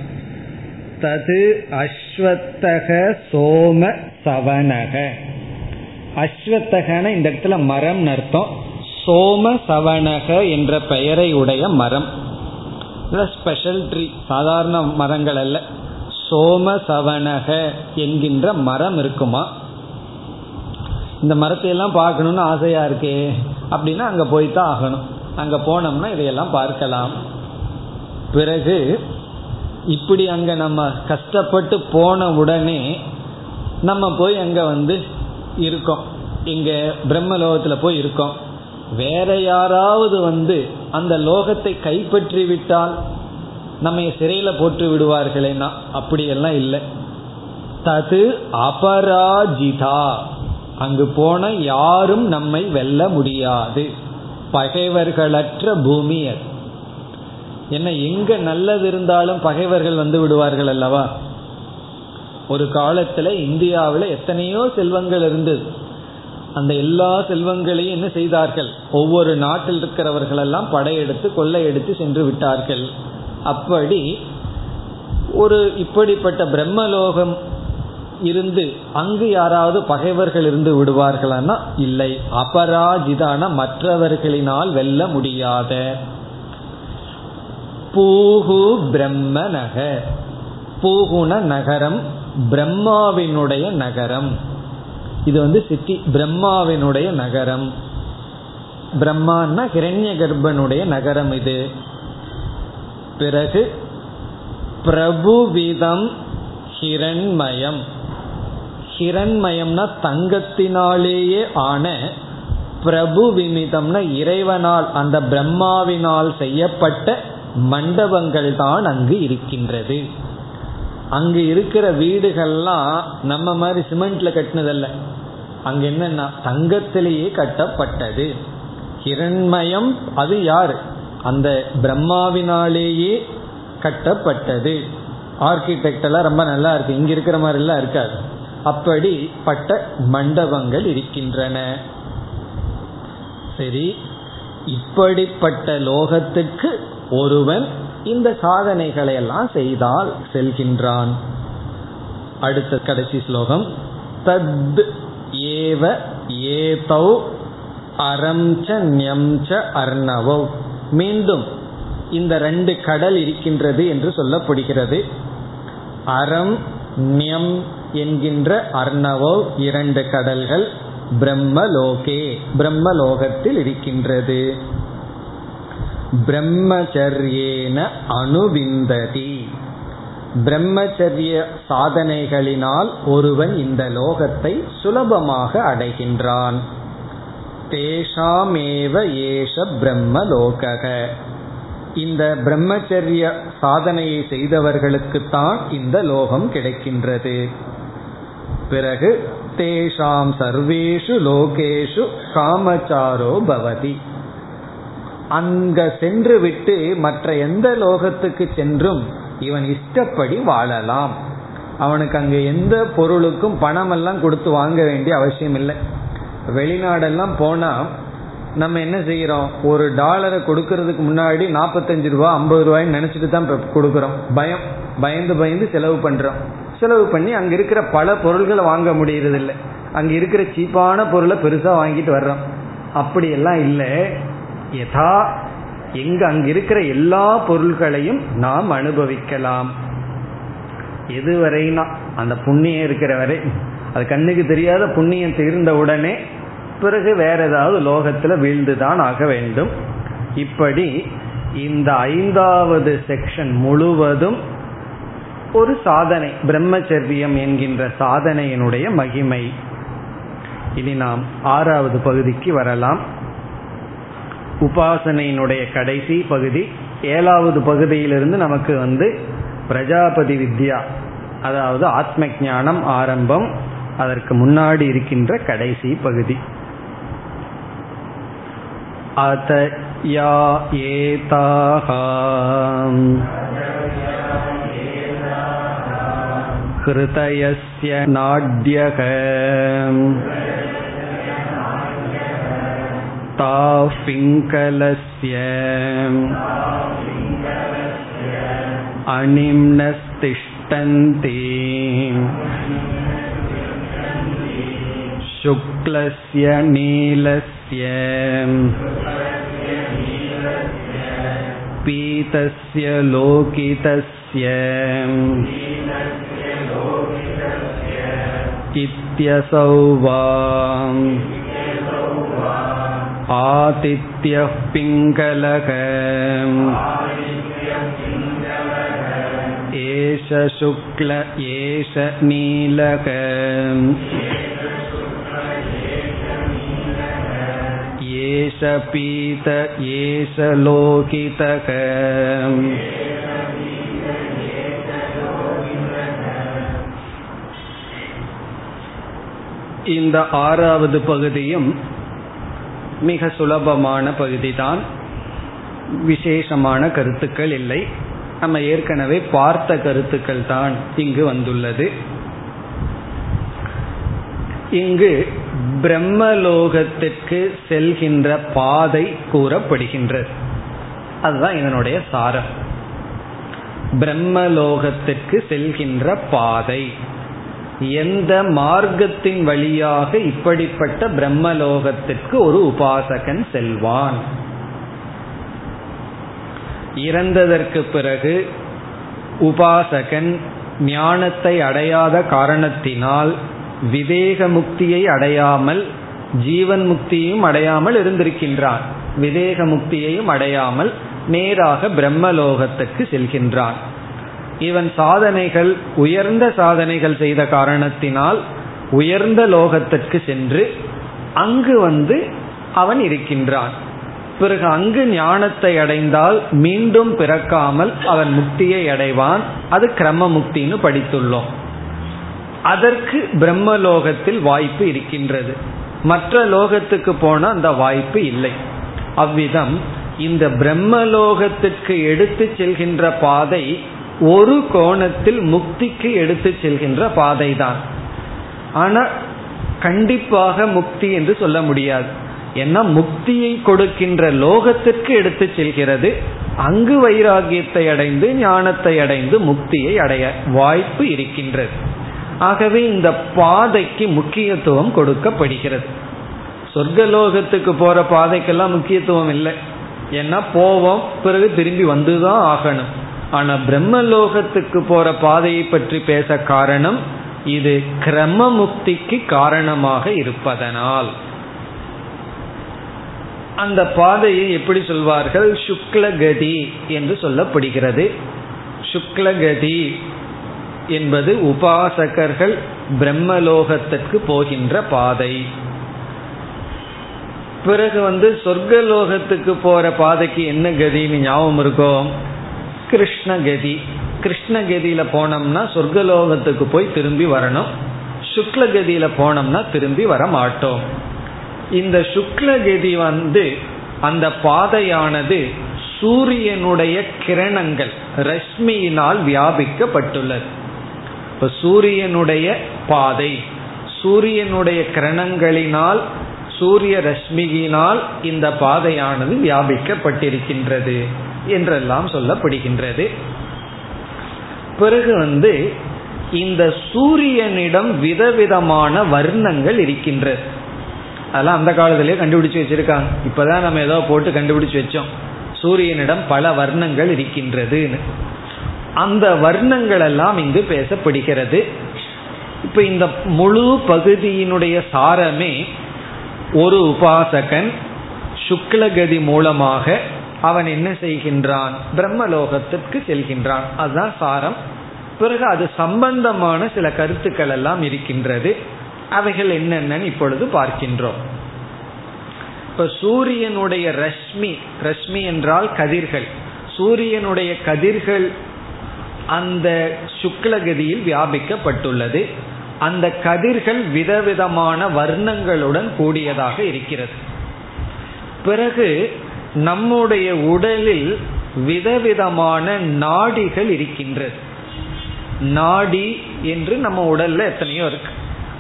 A: தது அஸ்வத்தக சோம சவனக. அஸ்வத்தகன இந்த இடத்துல மரம் அர்த்தம். சோம சவனக என்ற பெயரை உடைய மரம். ஸ்பெஷல் ட்ரீ சாதாரண மரங்கள் அல்ல. சோமசவனக என்கின்ற மரம் இருக்குமா? இந்த மரத்தை எல்லாம் பார்க்கணும்னு ஆசையா இருக்கே அப்படின்னா அங்க போய்தான் ஆகணும். அங்க போனோம்னா இதையெல்லாம் பார்க்கலாம். பிறகு இப்படி அங்க நம்ம கஷ்டப்பட்டு போன உடனே நம்ம போய் அங்க வந்து இருக்கோம். இங்க பிரம்மலோகத்துல போய் இருக்கோம். வேற யாராவது வந்து அந்த லோகத்தை கைப்பற்றி விட்டால் நம்ம சிறையில போட்டு விடுவார்களேன்னா அப்படியெல்லாம் இல்லை. தது அபராஜிதா. அங்கு போன யாரும் நம்மை வெல்ல முடியாது. பகைவர்களற்ற பூமி அது. என்ன எங்க நல்லது இருந்தாலும் பகைவர்கள் வந்து விடுவார்கள் அல்லவா? ஒரு காலத்துல இந்தியாவில் எத்தனையோ செல்வங்கள் இருந்தது. அந்த எல்லா செல்வங்களையும் என்ன செய்தார்கள்? ஒவ்வொரு நாட்டில் இருக்கிறவர்களெல்லாம் படையெடுத்து கொள்ளையெடுத்து சென்று விட்டார்கள். அப்படி ஒரு இப்படிப்பட்ட பிரம்மலோகம் இருந்து அங்கு யாராவது பகைவர்கள் இருந்து விடுவார்களானா இல்லை. அபராஜிதான மற்றவர்களினால் வெல்ல முடியாத. பூகு பிரம்ம நக. பூகுண நகரம் பிரம்மாவினுடைய நகரம். இது வந்து சித்தி பிரம்மாவினுடைய நகரம். பிரம்மான்னா ஹிரண்ய கர்ப்பனுடைய நகரம் இது. பிறகு பிரபுவிதம் ஹிரண்மயம். ஹிரண்மயம்னா தங்கத்தினாலேயே ஆன பிரபு விமிதம்னா இறைவனால் அந்த பிரம்மாவினால் செய்யப்பட்ட மண்டபங்கள் தான் அங்கு இருக்கின்றது. அங்கு இருக்கிற வீடுகள்லாம் நம்ம மாதிரி சிமெண்ட்ல கட்டினதல்ல. அங்கே என்னன்னா தங்கத்திலேயே கட்டப்பட்டது. ஹிரண்மயம் அது யாரு? அந்த பிரம்மாவினாலேயே கட்டப்பட்டது. ஆர்கிடெக்ட் எல்லாம் ரொம்ப நல்லா இருக்கு. இங்க இருக்கிற மாதிரி எல்லாம் இருக்காது அப்படிப்பட்ட மண்டபங்கள் இருக்கின்றன. சரி. இப்படிப்பட்ட லோகத்துக்கு ஒருவன் இந்த சாதனைகளை எல்லாம் செய்தால் செல்கின்றான். அடுத்த கடைசி ஸ்லோகம். தத் ஏவ ஏதௌ அரம்ச ச அர்ணவோ. மீண்டும் இந்த ரெண்டு கடல் இருக்கின்றது என்று சொல்லப்படுகிறது. அறம் ஞம் என்கின்ற அர்ணவோ இரண்டு கடல்கள் பிரம்மலோகே பிரம்மலோகத்தில் இருக்கின்றது. பிரம்மச்சரியேன அணுவிந்ததி. பிரம்மச்சரிய சாதனைகளினால் ஒருவன் இந்த லோகத்தை சுலபமாக அடைகின்றான். தேஷாமேவ ஏஷ பிரம்மலோகக. இந்த பிரம்மச்சரிய சாதனையை செய்தவர்களுக்குத்தான் இந்த லோகம் கிடைக்கின்றது. பிறகு தேஷாம் சர்வேஷு லோகேஷு காமச்சாரோ பவதி. அங்க சென்று விட்டு மற்ற எந்த லோகத்துக்கு சென்றும் இவன் இஷ்டப்படி வாழலாம். அவனுக்கு அங்க எந்த பொருளுக்கும் பணம் எல்லாம் கொடுத்து வாங்க வேண்டிய அவசியம் இல்லை வெளிநாடெல்லாம் போனா நம்ம என்ன செய்யறோம்? ஒரு டாலரை கொடுக்கறதுக்கு முன்னாடி நாற்பத்தஞ்சு ரூபா ஐம்பது ரூபாய்ன்னு நினைச்சிட்டு தான் கொடுக்குறோம். பயம். பயந்து பயந்து செலவு பண்றோம். செலவு பண்ணி அங்க இருக்கிற பல பொருள்களை வாங்க முடியறது இல்லை அங்க இருக்கிற சீப்பான பொருளை பெருசா வாங்கிட்டு வர்றோம். அப்படியெல்லாம் இல்லை. யதா எங்க அங்க இருக்கிற எல்லா பொருள்களையும் நாம் அனுபவிக்கலாம். எதுவரைனா அந்த புண்ணியம் இருக்கிற வரை அது கண்ணுக்கு தெரியாத புண்ணியம் தீர்ந்த உடனே பிறகு வேற ஏதாவது லோகத்தில் வீழ்ந்துதான் ஆக வேண்டும். இப்படி இந்த ஐந்தாவது செக்ஷன் முழுவதும் ஒரு சாதனை பிரம்மச்சரியம் என்கின்ற சாதனையினுடைய மகிமை. இனி நாம் ஆறாவது பகுதிக்கு வரலாம். உபாசனையினுடைய கடைசி பகுதி ஏழாவது பகுதியிலிருந்து நமக்கு வந்து பிரஜாபதி வித்யா அதாவது ஆத்ம ஞானம் ஆரம்பம். அதற்கு முன்னாடி இருக்கின்ற கடைசி பகுதி अत या एताः हृतयस्य नाड्यः ताः पिङ्कलस्य अनिम्नस्तिष्ठन्ति शुक्लस्य नीलस्य पीतस्य लोकितस्य इत्यसौ वा आतिथ्यः पिङ्गलः एष शुक्ल एष नीलक एष पीत एष लोकितक இந்த ஆறாவது பகுதியும் மிக சுலபமான பகுதிதான் விசேஷமான கருத்துக்கள் இல்லை நம்ம ஏற்கனவே பார்த்த கருத்துக்கள் தான் இங்கு வந்துள்ளது இங்கு பிரம்மலோகத்திற்கு செல்கின்ற பாதை கூறப்படுகின்றது. அதுதான் இதனுடைய சாரம். பிரம்மலோகத்திற்கு செல்கின்ற பாதை. எந்த மார்க்கத்தின் வழியாக இப்படிப்பட்ட பிரம்மலோகத்திற்கு ஒரு உபாசகன் செல்வான்? இறந்ததற்கு பிறகு உபாசகன் ஞானத்தை அடையாத காரணத்தினால் விவேக முக்தியை அடையாமல் ஜீவன் முக்தியையும் அடையாமல் இருந்திருக்கின்றான். விவேக முக்தியையும் அடையாமல் நேராக பிரம்மலோகத்துக்கு செல்கின்றான். இவன் சாதனைகள் உயர்ந்த சாதனைகள் செய்த காரணத்தினால் உயர்ந்த லோகத்திற்கு சென்று அங்கு வந்து அவன் இருக்கின்றான். பிறகு அங்கு ஞானத்தை அடைந்தால் மீண்டும் பிறக்காமல் அவன் முக்தியை அடைவான். அது கிரம முக்தின்னு படித்துள்ளோம். அதற்கு பிரம்மலோகத்தில் வாய்ப்பு இருக்கின்றது. மற்ற லோகத்துக்கு போன அந்த வாய்ப்பு இல்லை. அவ்விதம் இந்த பிரம்மலோகத்துக்கு எடுத்து செல்கின்ற பாதை ஒரு கோணத்தில் முக்திக்கு எடுத்து செல்கின்ற பாதை தான் ஆனா கண்டிப்பாக முக்தி என்று சொல்ல முடியாது. ஏன்னா முக்தியை கொடுக்கின்ற லோகத்திற்கு எடுத்து செல்கிறது. அங்கு வைராகியத்தை அடைந்து ஞானத்தை அடைந்து முக்தியை அடைய வாய்ப்பு இருக்கின்றது. ஆகவே இந்த பாதைக்கு முக்கியத்துவம் கொடுக்கப்படுகிறது. சொர்க்கலோகத்துக்கு போற பாதைக்கெல்லாம் முக்கியத்துவம் இல்லை. ஏன்னா போவோம் பிறகு திரும்பி வந்துதான் ஆகணும். ஆனா பிரம்மலோகத்துக்கு போற பாதையை பற்றி பேச காரணம் இது கிரம முக்திக்கு காரணமாக இருப்பதனால். அந்த பாதையை எப்படி சொல்வார்கள்? சுக்லகதி என்று சொல்லப்படுகிறது. சுக்லகதி என்பது உபாசகர்கள் பிரம்மலோகத்திற்கு போகின்ற பாதை. பிறகு வந்து சொர்க்கலோகத்துக்கு போற பாதைக்கு என்ன கதின்னு ஞாபகம் இருக்கும் கிருஷ்ணகதி. கிருஷ்ணகதியில போனோம்னா சொர்க்கலோகத்துக்கு போய் திரும்பி வரணும். சுக்லகதியில போனோம்னா திரும்பி வர மாட்டோம். இந்த சுக்லகதி வந்து அந்த பாதையானது சூரியனுடைய கிரணங்கள் ரஷ்மியினால் வியாபிக்கப்பட்டுள்ளது. இப்ப சூரியனுடைய பாதை சூரியனுடைய கிரணங்களினால் சூரிய ரஷ்மியினால் இந்த பாதையானது வியாபிக்கப்பட்டிருக்கின்றது என்றெல்லாம் சொல்லப்படுகின்றது. பிறகு வந்து இந்த சூரியனிடம் விதவிதமான வர்ணங்கள் இருக்கின்றது. அதெல்லாம் அந்த காலத்திலேயே கண்டுபிடிச்சு வச்சிருக்காங்க. இப்பதான் நம்ம ஏதோ போட்டு கண்டுபிடிச்சு வச்சோம். சூரியனிடம் பல வர்ணங்கள் இருக்கின்றதுன்னு. அந்த வர்ணங்கள் எல்லாம் இங்கு பேசப்படுகிறது. இப்ப இந்த முழு பகுதியினுடைய சாரமே ஒரு உபாசகன் சுக்லகதி மூலமாக அவன் என்ன செய்கின்றான்? பிரம்மலோகத்திற்கு செல்கின்றான். அதுதான் சாரம். பிறகு அது சம்பந்தமான சில கருத்துக்கள் எல்லாம் இருக்கின்றது. அவைகள் என்னென்னு இப்பொழுது பார்க்கின்றோம். இப்ப சூரியனுடைய ரஷ்மி ரஷ்மி என்றால் கதிர்கள். சூரியனுடைய கதிர்கள் அந்த சுக்லகதியில் வியாபிக்கப்பட்டுள்ளது. அந்த கதிர்கள் விதவிதமான வர்ணங்களுடன் கூடியதாக இருக்கிறது. பிறகு நம்முடைய உடலில் விதவிதமான நாடிகள் இருக்கின்றது. நாடி என்று நம்ம உடல்ல எத்தனையோ இருக்கு.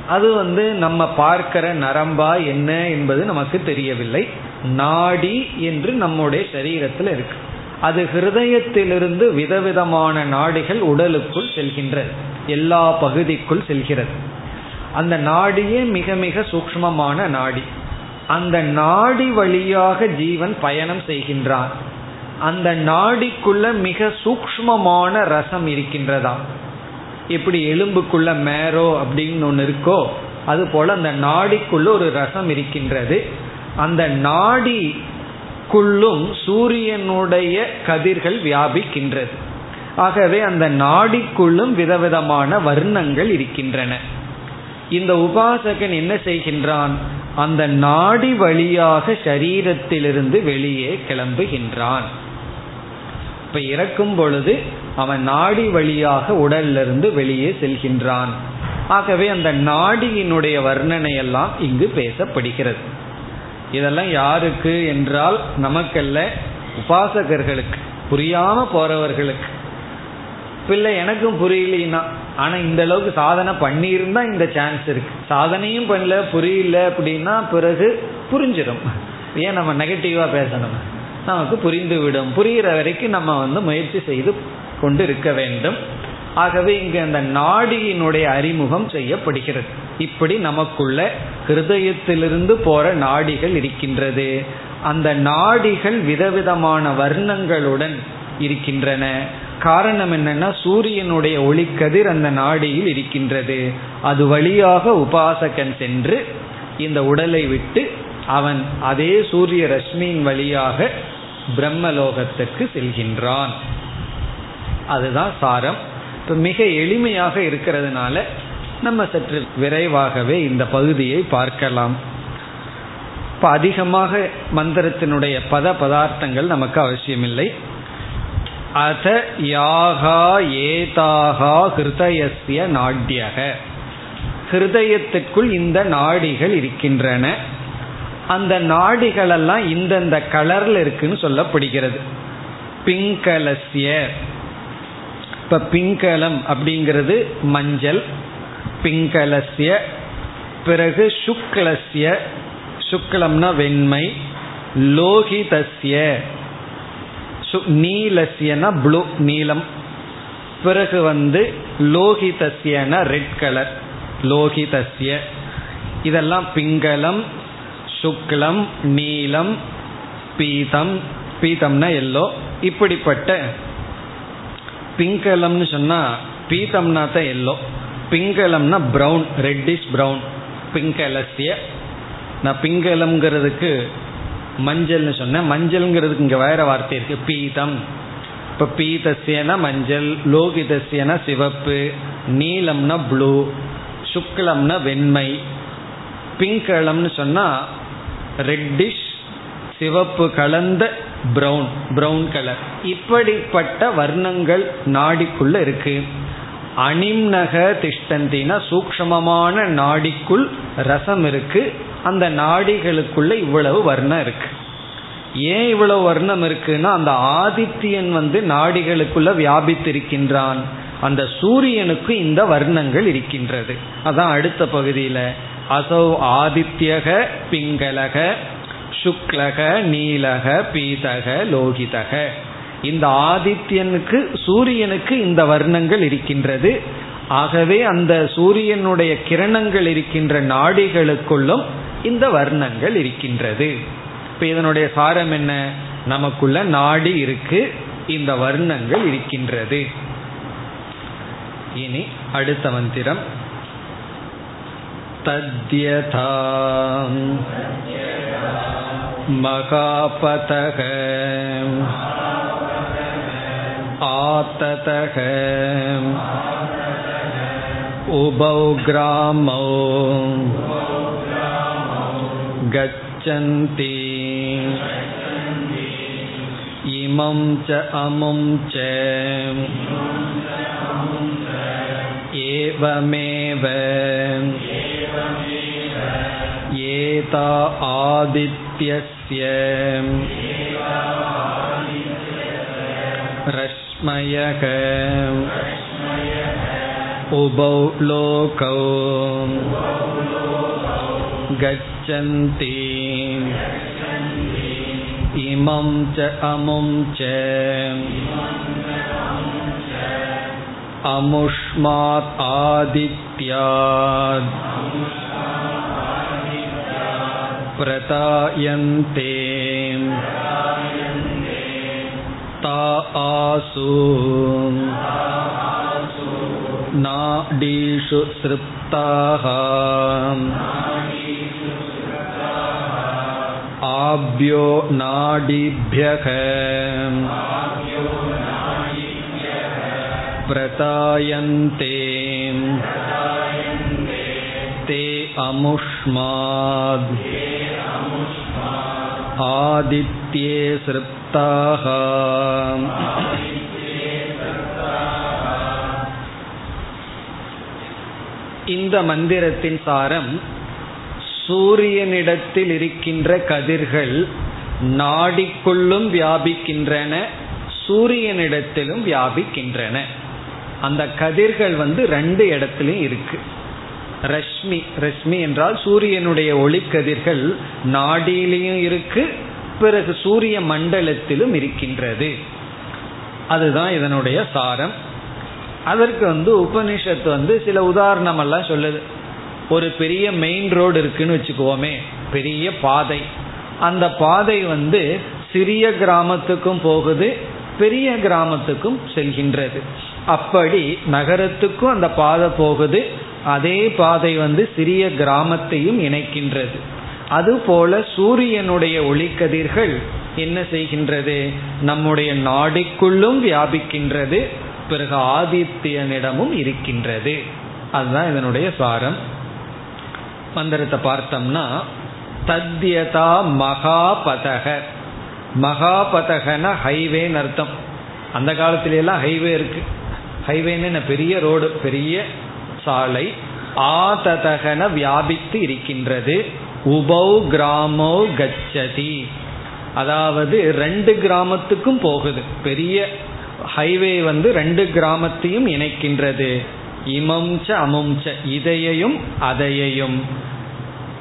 A: அது வந்து நம்ம பார்க்கிற நரம்பா என்ன என்பது நமக்கு தெரியவில்லை. நாடி என்று நம்முடைய சரீரத்தில் இருக்கு. அது ஹிருதயத்திலிருந்து விதவிதமான நாடிகள் உடலுக்குள் செல்கின்றது. எல்லா பகுதிக்குள் செல்கிறது. அந்த நாடியே மிக மிக சூக்மமான நாடி. அந்த நாடி வழியாக ஜீவன் பயணம் செய்கின்றான். அந்த நாடிக்குள்ள மிக சூக்மமான ரசம் இருக்கின்றதா? எப்படி எலும்புக்குள்ள மேரோ அப்படின்னு ஒன்று இருக்கோ அது போல அந்த நாடிக்குள்ள ஒரு ரசம் இருக்கின்றது. அந்த நாடி நாடிக்குள்ளும் சூரியனுடைய கதிர்கள் வியாபிக்கின்றது. ஆகவே அந்த நாடிக்குள்ளும் விதவிதமான வர்ணங்கள் இருக்கின்றன. இந்த உபாசகன் என்ன செய்கின்றான்? அந்த நாடி வழியாக சரீரத்திலிருந்து வெளியே கிளம்புகின்றான். இப்ப இறக்கும் பொழுது அவன் நாடி வழியாக உடலிலிருந்து வெளியே செல்கின்றான். ஆகவே அந்த நாடியினுடைய வர்ணனை எல்லாம் இங்கு பேசப்படுகிறது. இதெல்லாம் யாருக்கு என்றால் நமக்கல்ல உபாசகர்களுக்கு புரியாம போறவர்களுக்கு. பிள்ளை எனக்கும் புரியலனா ஆனா இந்த அளவுக்கு சாதனை பண்ணியிருந்தா இந்த சான்ஸ் இருக்கு. சாதனையும் பண்ணல புரியல அப்படின்னா பிறகு புரிஞ்சிடும். ஏன் நம்ம நெகட்டிவா பேசணும்? நமக்கு புரிந்து விடும் புரிகிற வரைக்கும் நம்ம வந்து முயற்சி செய்து கொண்டு இருக்க வேண்டும். ஆகவே இங்கு அந்த நாடியினுடைய அறிமுகம் செய்யப்படுகிறது. இப்படி நமக்குள்ள ஹிருதயத்திலிருந்து போற நாடிகள் இருக்கின்றது. அந்த நாடிகள் விதவிதமான வர்ணங்களுடன் இருக்கின்றன. காரணம் என்னன்னா சூரியனுடைய ஒளிக்கதிர் அந்த நாடியில் இருக்கின்றது. அது வழியாக உபாசகன் சென்று இந்த உடலை விட்டு அவன் அதே சூரிய ரஷ்மியின் வழியாக பிரம்மலோகத்துக்கு செல்கின்றான். அதுதான் சாரம். இப்போ மிக எளிமையாக இருக்கிறதுனால நம்ம சற்று விரைவாகவே இந்த பகுதியை பார்க்கலாம். இப்போ அதிகமாக மந்திரத்தினுடைய பத பதார்த்தங்கள் நமக்கு அவசியமில்லை. அத யாகா ஏதாகா ஹிருதயசிய நாட்யக. ஹிருதயத்திற்குள் இந்த நாடிகள் இருக்கின்றன. அந்த நாடிகளெல்லாம் இந்தந்த கலரில் இருக்குன்னு சொல்லப்படுகிறது. பிங்கலசிய இப்போ பிங்கலம் அப்படிங்கிறது மஞ்சள். பிங்கலசிய பிறகு சுக்லசிய சுக்லம்னா வெண்மை லோகிதஸ்ய. நீலசியனா ப்ளூ நீலம். பிறகு வந்து லோகிதஸ்யனா ரெட் கலர். லோகிதஸ்ய. இதெல்லாம் பிங்களம் சுக்லம் நீலம் பீதம். பீதம்னா எல்லோ. இப்படிப்பட்ட பிங்களம்னு சொன்னா பீதம்னா தான் எல்லோ. பிங்கலம்னா ப்ரௌன் ரெட்டிஷ் ப்ரௌன் பிங்கலசிய. நான் பிங்கலம்ங்கிறதுக்கு மஞ்சள்னு சொன்னேன். மஞ்சள்ங்கிறதுக்கு இங்கே வேற வார்த்தை இருக்கு. பீதம். இப்போ பீதசியனா மஞ்சள் லோகிதசியனா சிவப்பு நீலம்னா ப்ளூ சுக்லம்னா வெண்மை. பிங்கலம்னு சொன்னால் ரெட்டிஷ் சிவப்பு கலந்த ப்ரௌன் ப்ரௌன் கலர் இப்படிப்பட்ட வர்ணங்கள் நாடிக்குள்ள இருக்கு. அணிம்னக திஷ்டந்தினா சூக்ஷமமான நாடிக்குள் ரசம் இருக்கு. அந்த நாடிகளுக்குள்ள இவ்வளவு வர்ணம் இருக்கு. ஏன் இவ்வளவு வர்ணம் இருக்குன்னா அந்த ஆதித்யன் வந்து நாடிகளுக்குள்ள வியாபித்திருக்கின்றான். அந்த சூரியனுக்கு இந்த வர்ணங்கள் இருக்கின்றது. அதான் அடுத்த பகுதியில். அசௌ ஆதித்யக பிங்களக சுக்லக நீலக பீதக லோகிதக. இந்த ஆதித்யனுக்கு சூரியனுக்கு இந்த வர்ணங்கள் இருக்கின்றது. ஆகவே அந்த சூரியனுடைய கிரணங்கள் இருக்கின்ற நாடிகளுக்குள்ளும் இந்த வர்ணங்கள் இருக்கின்றது. இப்போ இதனுடைய சாரம் என்ன? நமக்குள்ள நாடி இருக்கு இந்த வர்ணங்கள் இருக்கின்றது. இனி அடுத்த மந்திரம். तद्यथा महापतः आततः उभौ ग्रामौ गच्छन्ति इमं च अमुं च एवमेव एता आदित्यस्य रश्मयः उभौ लोकौ गच्छन्ति इमं च अमुं च अमुष्मात् आदित्यात् प्रतायन्ते ता आसु नाडीषु सृप्ताः आभ्यो नाडीभ्यः प्रतायन्ते ते अमुष्माद् आदित्ये सृप्ताः இந்த மந்திரத்தின் சாரம் சூரியனிடத்தில் இருக்கின்ற கதிர்கள் நாடிக்குள்ளும் வியாபிக்கின்றன சூரியனிடத்திலும் வியாபிக்கின்றன அந்த கதிர்கள் வந்து ரெண்டு இடத்திலும் இருக்கு ரஷ்மி ரஷ்மி என்றால் சூரியனுடைய ஒளிக்கதிர்கள் நாடியிலையும் இருக்கு பிறகு சூரிய மண்டலத்திலும் இருக்கின்றது. அதுதான் இதனுடைய சாரம். அதற்கு வந்து உபனிஷத்து வந்து சில உதாரணம் எல்லாம் சொல்லுது. ஒரு பெரிய மெயின் ரோடு இருக்குன்னு வச்சுக்குவோமே பெரிய பாதை. அந்த பாதை வந்து சிறிய கிராமத்துக்கும் போகுது பெரிய கிராமத்துக்கும் செல்கின்றது. அப்படி நகரத்துக்கும் அந்த பாதை போகுது அதே பாதை வந்து சிறிய கிராமத்தையும் இணைக்கின்றது. அதுபோல சூரியனுடைய ஒளிக்கதிர்கள் என்ன செய்கின்றது? நம்முடைய நாடிக்குள்ளும் வியாபிக்கின்றது. பிறகு ஆதித்யனிடமும் இருக்கின்றது. அதுதான் இதனுடைய சாரம். மந்திரத்தை பார்த்தோம்னா தத்யதா மகாபதக. மகாபதகன ஹைவேன்னு அர்த்தம். அந்த காலத்துல எல்லாம் ஹைவே இருக்கு. ஹைவேன்னு பெரிய ரோடு பெரிய சாலை. ஆததகன வியாபித்து இருக்கின்றது. உபௌ கிராமோ கச்சதி. அதாவது ரெண்டு கிராமத்துக்கும் போகுது. பெரிய ஹைவே வந்து ரெண்டு கிராமத்தையும் இணைக்கின்றது. இமம்ச அமும்ச இதையையும் அதையையும்.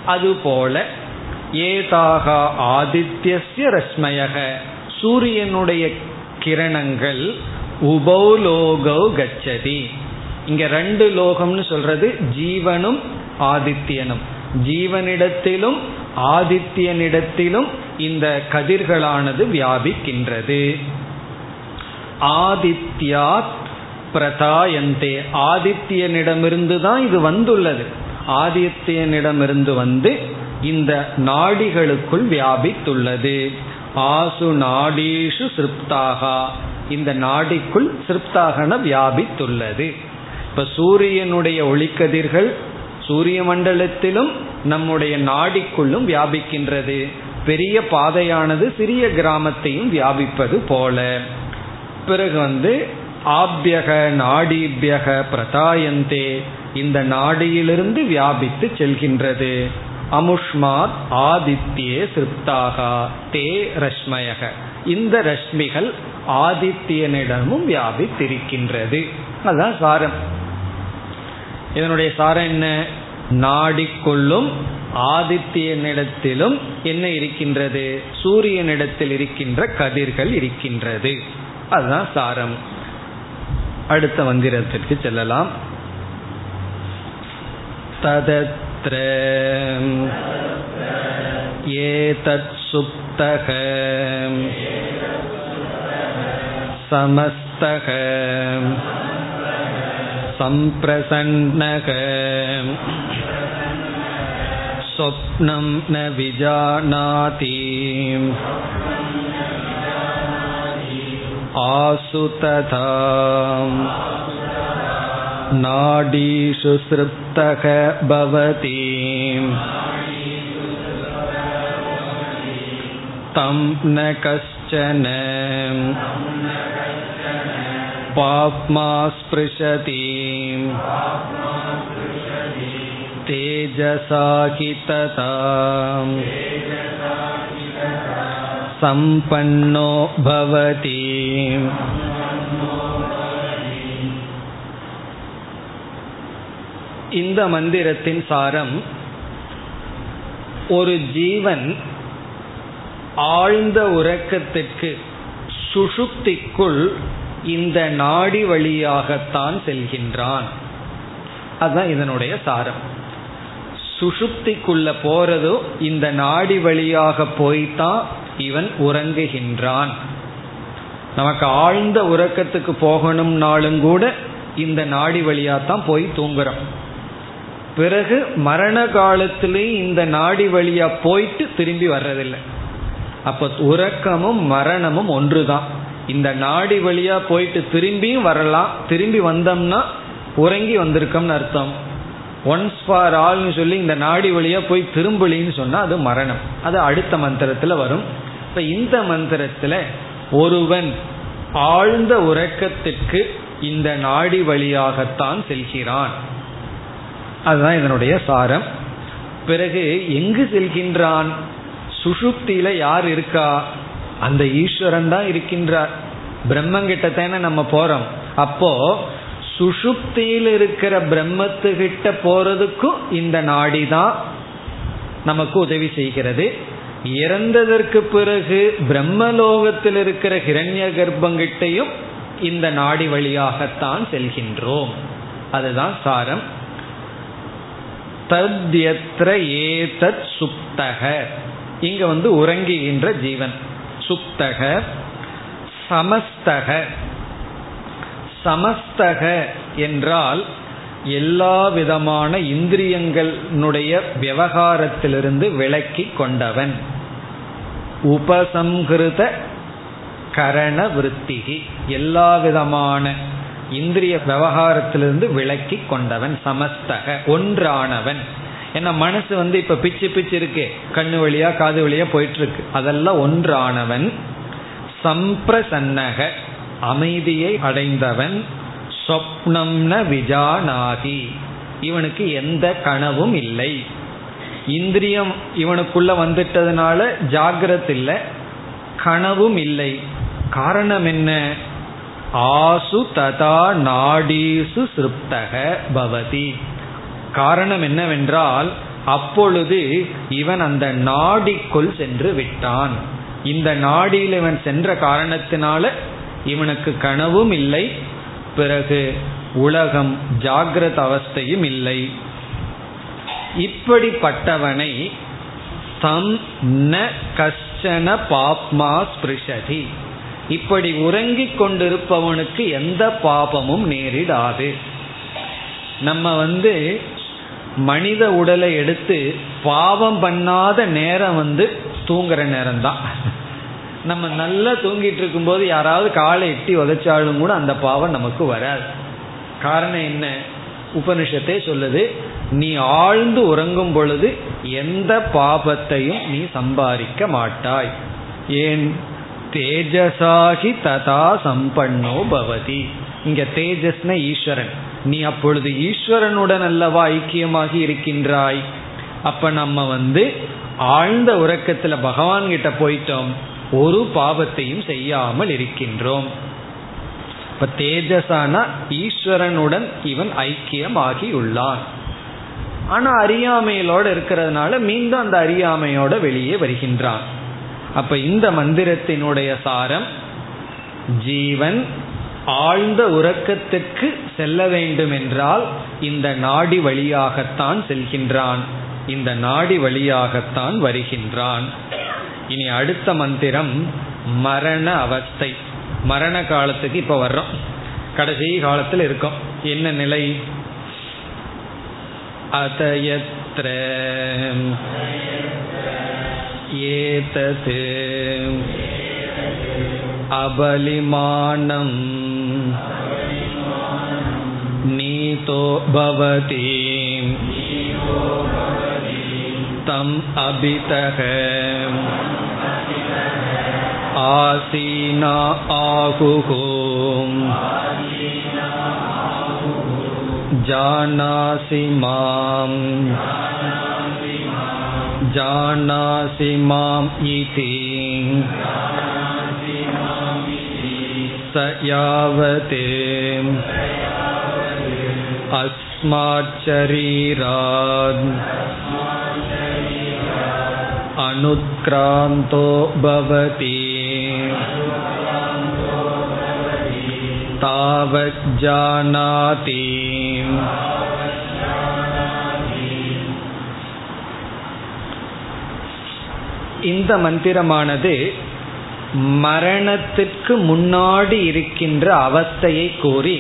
A: அதுபோல ஏதாக ஆதித்யசிய ரஸ்மயக. சூரியனுடைய கிரணங்கள் உபௌலோகோ கச்சதி. இங்க ரெண்டு லோகம்னு சொல்றது ஜீவனும் ஆதித்யனும். ஜீவனிடத்திலும் ஆதித்யனிடத்திலும் இந்த கதிர்களானது வியாபிக்கின்றது. ஆதித்யாத் பிரதாயந்தே. ஆதித்யனிடமிருந்து தான் இது வந்துள்ளது. ஆதித்யனிடமிருந்து வந்து இந்த நாடிகளுக்குள் வியாபித்துள்ளது. ஆசு நாடீஷு சிருப்தாகா. இந்த நாடிக்குள் சிருப்தாகன வியாபித்துள்ளது. இப்ப சூரியனுடைய ஒளிக்கதிர்கள் சூரிய மண்டலத்திலும் நம்முடைய நாடிக்குள்ளும் வியாபிக்கின்றது. பெரிய பாதையானது சிறிய கிராமத்தையும் வியாபிப்பது போல. பிறகு வந்து ஆபியக நாடிபியக பிரதாயந்தே இந்த நாடியிலிருந்து வியாபித்து செல்கின்றது. அமுஷ்மாத் ஆதித்யே சிருப்தாகா தே ரஷ்மயக. இந்த ரஷ்மிகள் ஆதித்யனிடமும் வியாபித்திருக்கின்றது. அதுதான் சாரம். இதனுடைய சாரம் என்ன? நாடிக்குள்ளும் ஆதித்யனிடத்திலும் என்ன இருக்கின்றது சூரியனிடத்தில் இருக்கின்ற கதிர்கள் இருக்கின்றது அதுதான் சாரம் அடுத்த மந்திரத்திற்கு செல்லலாம் ததத்ர ஏதத் सुप्तः समस्तः सम्प्रसन्नः स्वप्नं न विजानाति आसु तथा नाडीषु सृप्तः भवति तं न कश्चन पाप्मा स्पृशति तेजसा हि तथा सम्पन्नो भवति இந்த மந்திரத்தின் சாரம் ஒரு ஜீவன் ஆழ்ந்த உறக்கத்திற்கு சுஷுப்திக்குள் இந்த நாடி வழியாகத்தான் செல்கின்றான் அதுதான் இதனுடைய சாரம் சுஷுப்திக்குள்ள போறதோ இந்த நாடி வழியாக போய்தான் இவன் உறங்குகின்றான். நமக்கு ஆழ்ந்த உறக்கத்துக்கு போகணும்னாலும் கூட இந்த நாடி வழியா தான் போய் தூங்குறோம். பிறகு மரண காலத்திலே இந்த நாடி வழியா போயிட்டு திரும்பி வர்றதில்லை. அப்ப உறக்கமும் மரணமும் ஒன்றுதான். இந்த நாடி வழியா போயிட்டு திரும்பியும் வரலாம். திரும்பி வந்தோம்னா உறங்கி வந்திருக்கோம்னு அர்த்தம். ஒன்ஸ் ஃபார் ஆல்னு சொல்லி இந்த நாடி வழியா போய் திரும்பலின்னு சொன்னா அது மரணம். அது அடுத்த மந்திரத்துல வரும். இப்ப இந்த மந்திரத்துல ஒருவன் ஆழ்ந்த உறக்கத்திற்கு இந்த நாடி வழியாகத்தான் செல்கிறான். அதுதான் இதனுடைய சாரம். பிறகு எங்கு செல்கின்றான்? சுஷுப்தியில யார் இருக்கா? அந்த ஈஸ்வரன் தான் இருக்கின்றார். பிரம்மங்கிட்ட தானே நம்ம போறோம். அப்போ சுஷுப்தியில் இருக்கிற பிரம்மத்துக்கிட்ட போறதுக்கும் இந்த நாடி தான் நமக்கு உதவி செய்கிறது. இறந்ததற்கு பிறகு பிரம்மலோகத்தில் இருக்கிற ஹிரண்ய கர்ப்பங்கிட்டையும் இந்த நாடி வழியாகத்தான் செல்கின்றோம். அதுதான் சாரம். தத்யத்ர ஏதத் சுப்தக. இங்க வந்து உறங்குகின்ற ஜீவன். சுப்தக சமஸ்தக. சமஸ்தக என்றால் எல்லா விதமான இந்திரியங்களுடைய விவகாரத்திலிருந்து விலக்கி கொண்டவன். உபசம்ஹிருத கரண விற்த்திகி எல்லா விதமான இந்திரிய விவகாரத்திலிருந்து விலக்கி கொண்டவன் சமஸ்தக ஒன்றானவன். ஏன்னா மனசு வந்து இப்ப பிச்சு பிச்சு இருக்கு. கண்ணு வழியா காது வழியா போயிட்டு இருக்கு. அதெல்லாம் ஒன்றானவன். சம்பிரசன்னக. அமைதியை அடைந்தவன் சொப்னம்ன விஜானாகி இவனுக்கு எந்த கனவும் இல்லை. இந்திரியம் இவனுக்குள்ள வந்துட்டதுனால ஜாகிரத் இல்லை. கனவும் இல்லை. காரணம் என்ன? ஆசு ததா நாடீசு சிருப்தக பவதி. காரணம் என்னவென்றால் அப்பொழுது இவன் அந்த நாடிக்குள் சென்று விட்டான். இந்த நாடியில் இவன் சென்ற காரணத்தினால இவனுக்கு கனவும் இல்லை. பிறகு உலகம் ஜாகிரத அவஸ்தையும் இல்லை. இப்படிப்பட்டவனை தம் ந கஷ்டன பாப்மா ஸ்பிருஷதி. இப்படி உறங்கிக் கொண்டிருப்பவனுக்கு எந்த பாபமும் நேரிடாது. நம்ம வந்து மனித உடலை எடுத்து பாவம் பண்ணாத நேரம் வந்து தூங்குற நேரம் தான் நம்ம நல்லா தூங்கிட்டு இருக்கும்போது யாராவது காலை எட்டி உதைச்சாலும் கூட அந்த பாவம் நமக்கு வராது. காரணம் என்ன? உபனிஷத்தே சொல்லுது நீ ஆழ்ந்து உறங்கும் பொழுது எந்த பாபத்தையும் நீ சம்பாதிக்க மாட்டாய். ஏன்? தேஜசாகி ததா சம்பன்னோ பவதி. இங்க தேஜஸ்ன ஈஸ்வரன். நீ அப்பொழுது ஈஸ்வரனுடன் அல்லவா ஐக்கியமாகி இருக்கின்றாய்? அப்ப நம்ம வந்து ஆழ்ந்த உறக்கத்துல பகவான் கிட்ட போயிட்டோம். ஒரு பாவத்தையும் செய்யாமல் இருக்கின்றோம். இப்ப தேஜசானா ஈஸ்வரனுடன் இவன் ஐக்கியமாகி உள்ளான் ஆனா அறியாமையிலோட இருக்கிறதுனால மீண்டும் அந்த அறியாமையோட வெளியே வருகின்றான். அப்ப இந்த மந்திரத்தினுடைய சாரம் ஜீவன் ஆழ்ந்த உறக்கத்துக்கு செல்ல வேண்டும் என்றால் இந்த நாடி வழியாகத்தான் செல்கின்றான். இந்த நாடி வழியாகத்தான் வருகின்றான். இனி அடுத்த மந்திரம் மரண அவஸ்தை. மரண காலத்துக்கு இப்போ வர்றோம். கடைசி காலத்தில் இருக்கோம். என்ன நிலை? அதயத்ர ஏதது அபலிமானம் நீதோ பவதி தம் அபிதகம் आसीना आहुः जानासि माम् जानासि माम् इति स यावते अस्माच्चरीरान् अनुत्क्रान्तो भवति तावज्जानाति இந்த மந்திரமானது மரணத்திற்கு முன்னாடி இருக்கின்ற அவஸ்தையை கூறி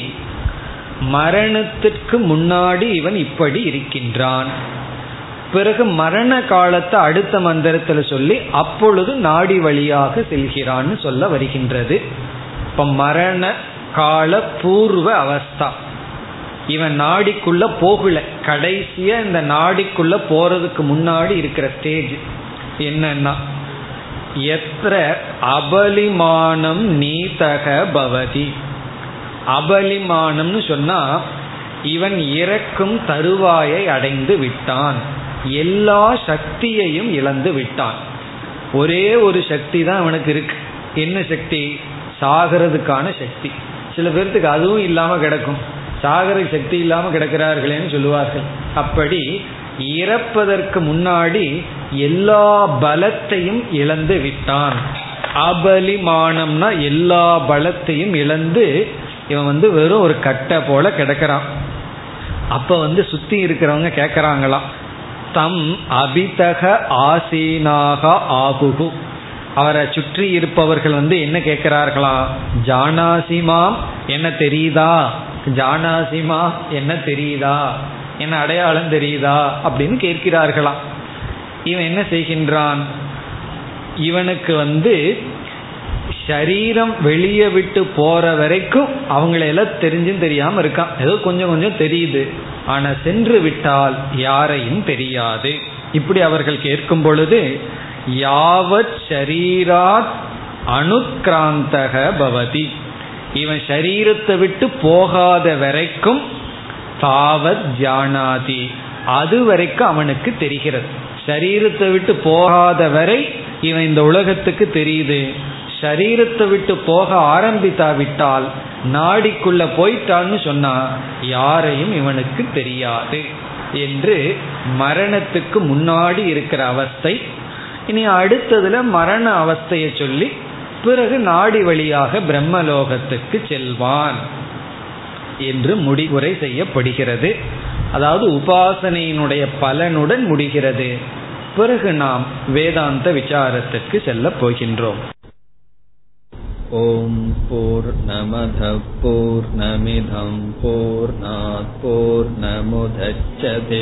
A: மரணத்திற்கு முன்னாடி இவன் இப்படி இருக்கின்றான் பிறகு மரண காலத்தை அடுத்த மந்திரத்தில் சொல்லி அப்பொழுது நாடி வழியாக செல்கிறான்னு சொல்ல வருகின்றது இப்ப மரண கால பூர்வ அவஸ்தா. இவன் நாடிக்குள்ள போகல. கடைசியா இந்த நாடிக்குள்ள போறதுக்கு முன்னாடி இருக்கிற ஸ்டேஜ் என்னன்னா எத்திர அபலிமானம் நீதக பவதி. அபலிமானம்னு சொன்னா இவன் இறக்கும் தருவாயை அடைந்து விட்டான். எல்லா சக்தியையும் இழந்து விட்டான். ஒரே ஒரு சக்தி தான் அவனுக்கு இருக்கு. என்ன சக்தி? சாகிறதுக்கான சக்தி. சில பேர்த்துக்கு அதுவும் இல்லாம கிடக்கும். சாகர சக்தி இல்லாம கிடக்கிறார்களேன்னு சொல்லுவார்கள். அப்படி இறப்பதற்கு முன்னாடி எல்லா பலத்தையும் இழந்து விட்டான். அபலிமானம்னா எல்லா பலத்தையும் இழந்து இவன் வந்து வெறும் ஒரு கட்டை போல கிடக்கிறான். அப்ப வந்து சுத்தி இருக்கிறவங்க கேட்கறாங்களாம் தம் அபிதக ஆசீனாக ஆகுகு. அவரை சுற்றி இருப்பவர்கள் வந்து என்ன கேட்கிறார்களா? ஜானாசிமாம் என்ன தெரியுதா? ஜானாசிமா என்ன தெரியுதா? என்ன அடையாளம் தெரியுதா? அப்படின்னு கேட்கிறார்களாம். இவன் என்ன செய்கின்றான்? இவனுக்கு வந்து சரீரம் வெளியே விட்டு போற வரைக்கும் அவங்களெல்லாம் தெரிஞ்சும் தெரியாம இருக்கான். ஏதோ கொஞ்சம் கொஞ்சம் தெரியுது. ஆனா சென்று விட்டால் யாரையும் தெரியாது. இப்படி அவர்கள் கேட்கும் பொழுது யாவத் ஷரீராத் அனுக்கிராந்தக பவதி. இவன் சரீரத்தை விட்டு போகாத வரைக்கும் தாவத் ஜானாதி. அது வரைக்கும் அவனுக்கு தெரிகிறது. சரீரத்தை விட்டு போகாத வரை இவன் இந்த உலகத்துக்கு தெரியுது. சரீரத்தை விட்டு போக ஆரம்பித்தாவிட்டால் நாடிக்குள்ள போயிட்டான்னு சொன்னா யாரையும் இவனுக்கு தெரியாது. என்று மரணத்துக்கு முன்னாடி இருக்கிற அவஸ்தை இனி அடுத்ததுல மரண அவஸ்தையை சொல்லி பிறகு நாடி வழியாக பிரம்மலோகத்துக்கு செல்வான் என்று முடிவுரை செய்யப்படுகிறது அதாவது உபாசனையினுடைய பலனுடன் முடிகிறது பிறகு நாம் வேதாந்த விசாரத்துக்கு செல்ல போகின்றோம்
B: ॐ पूर्णमधः पूर्णमिधं पूर्णात्पूर्णमुदच्छते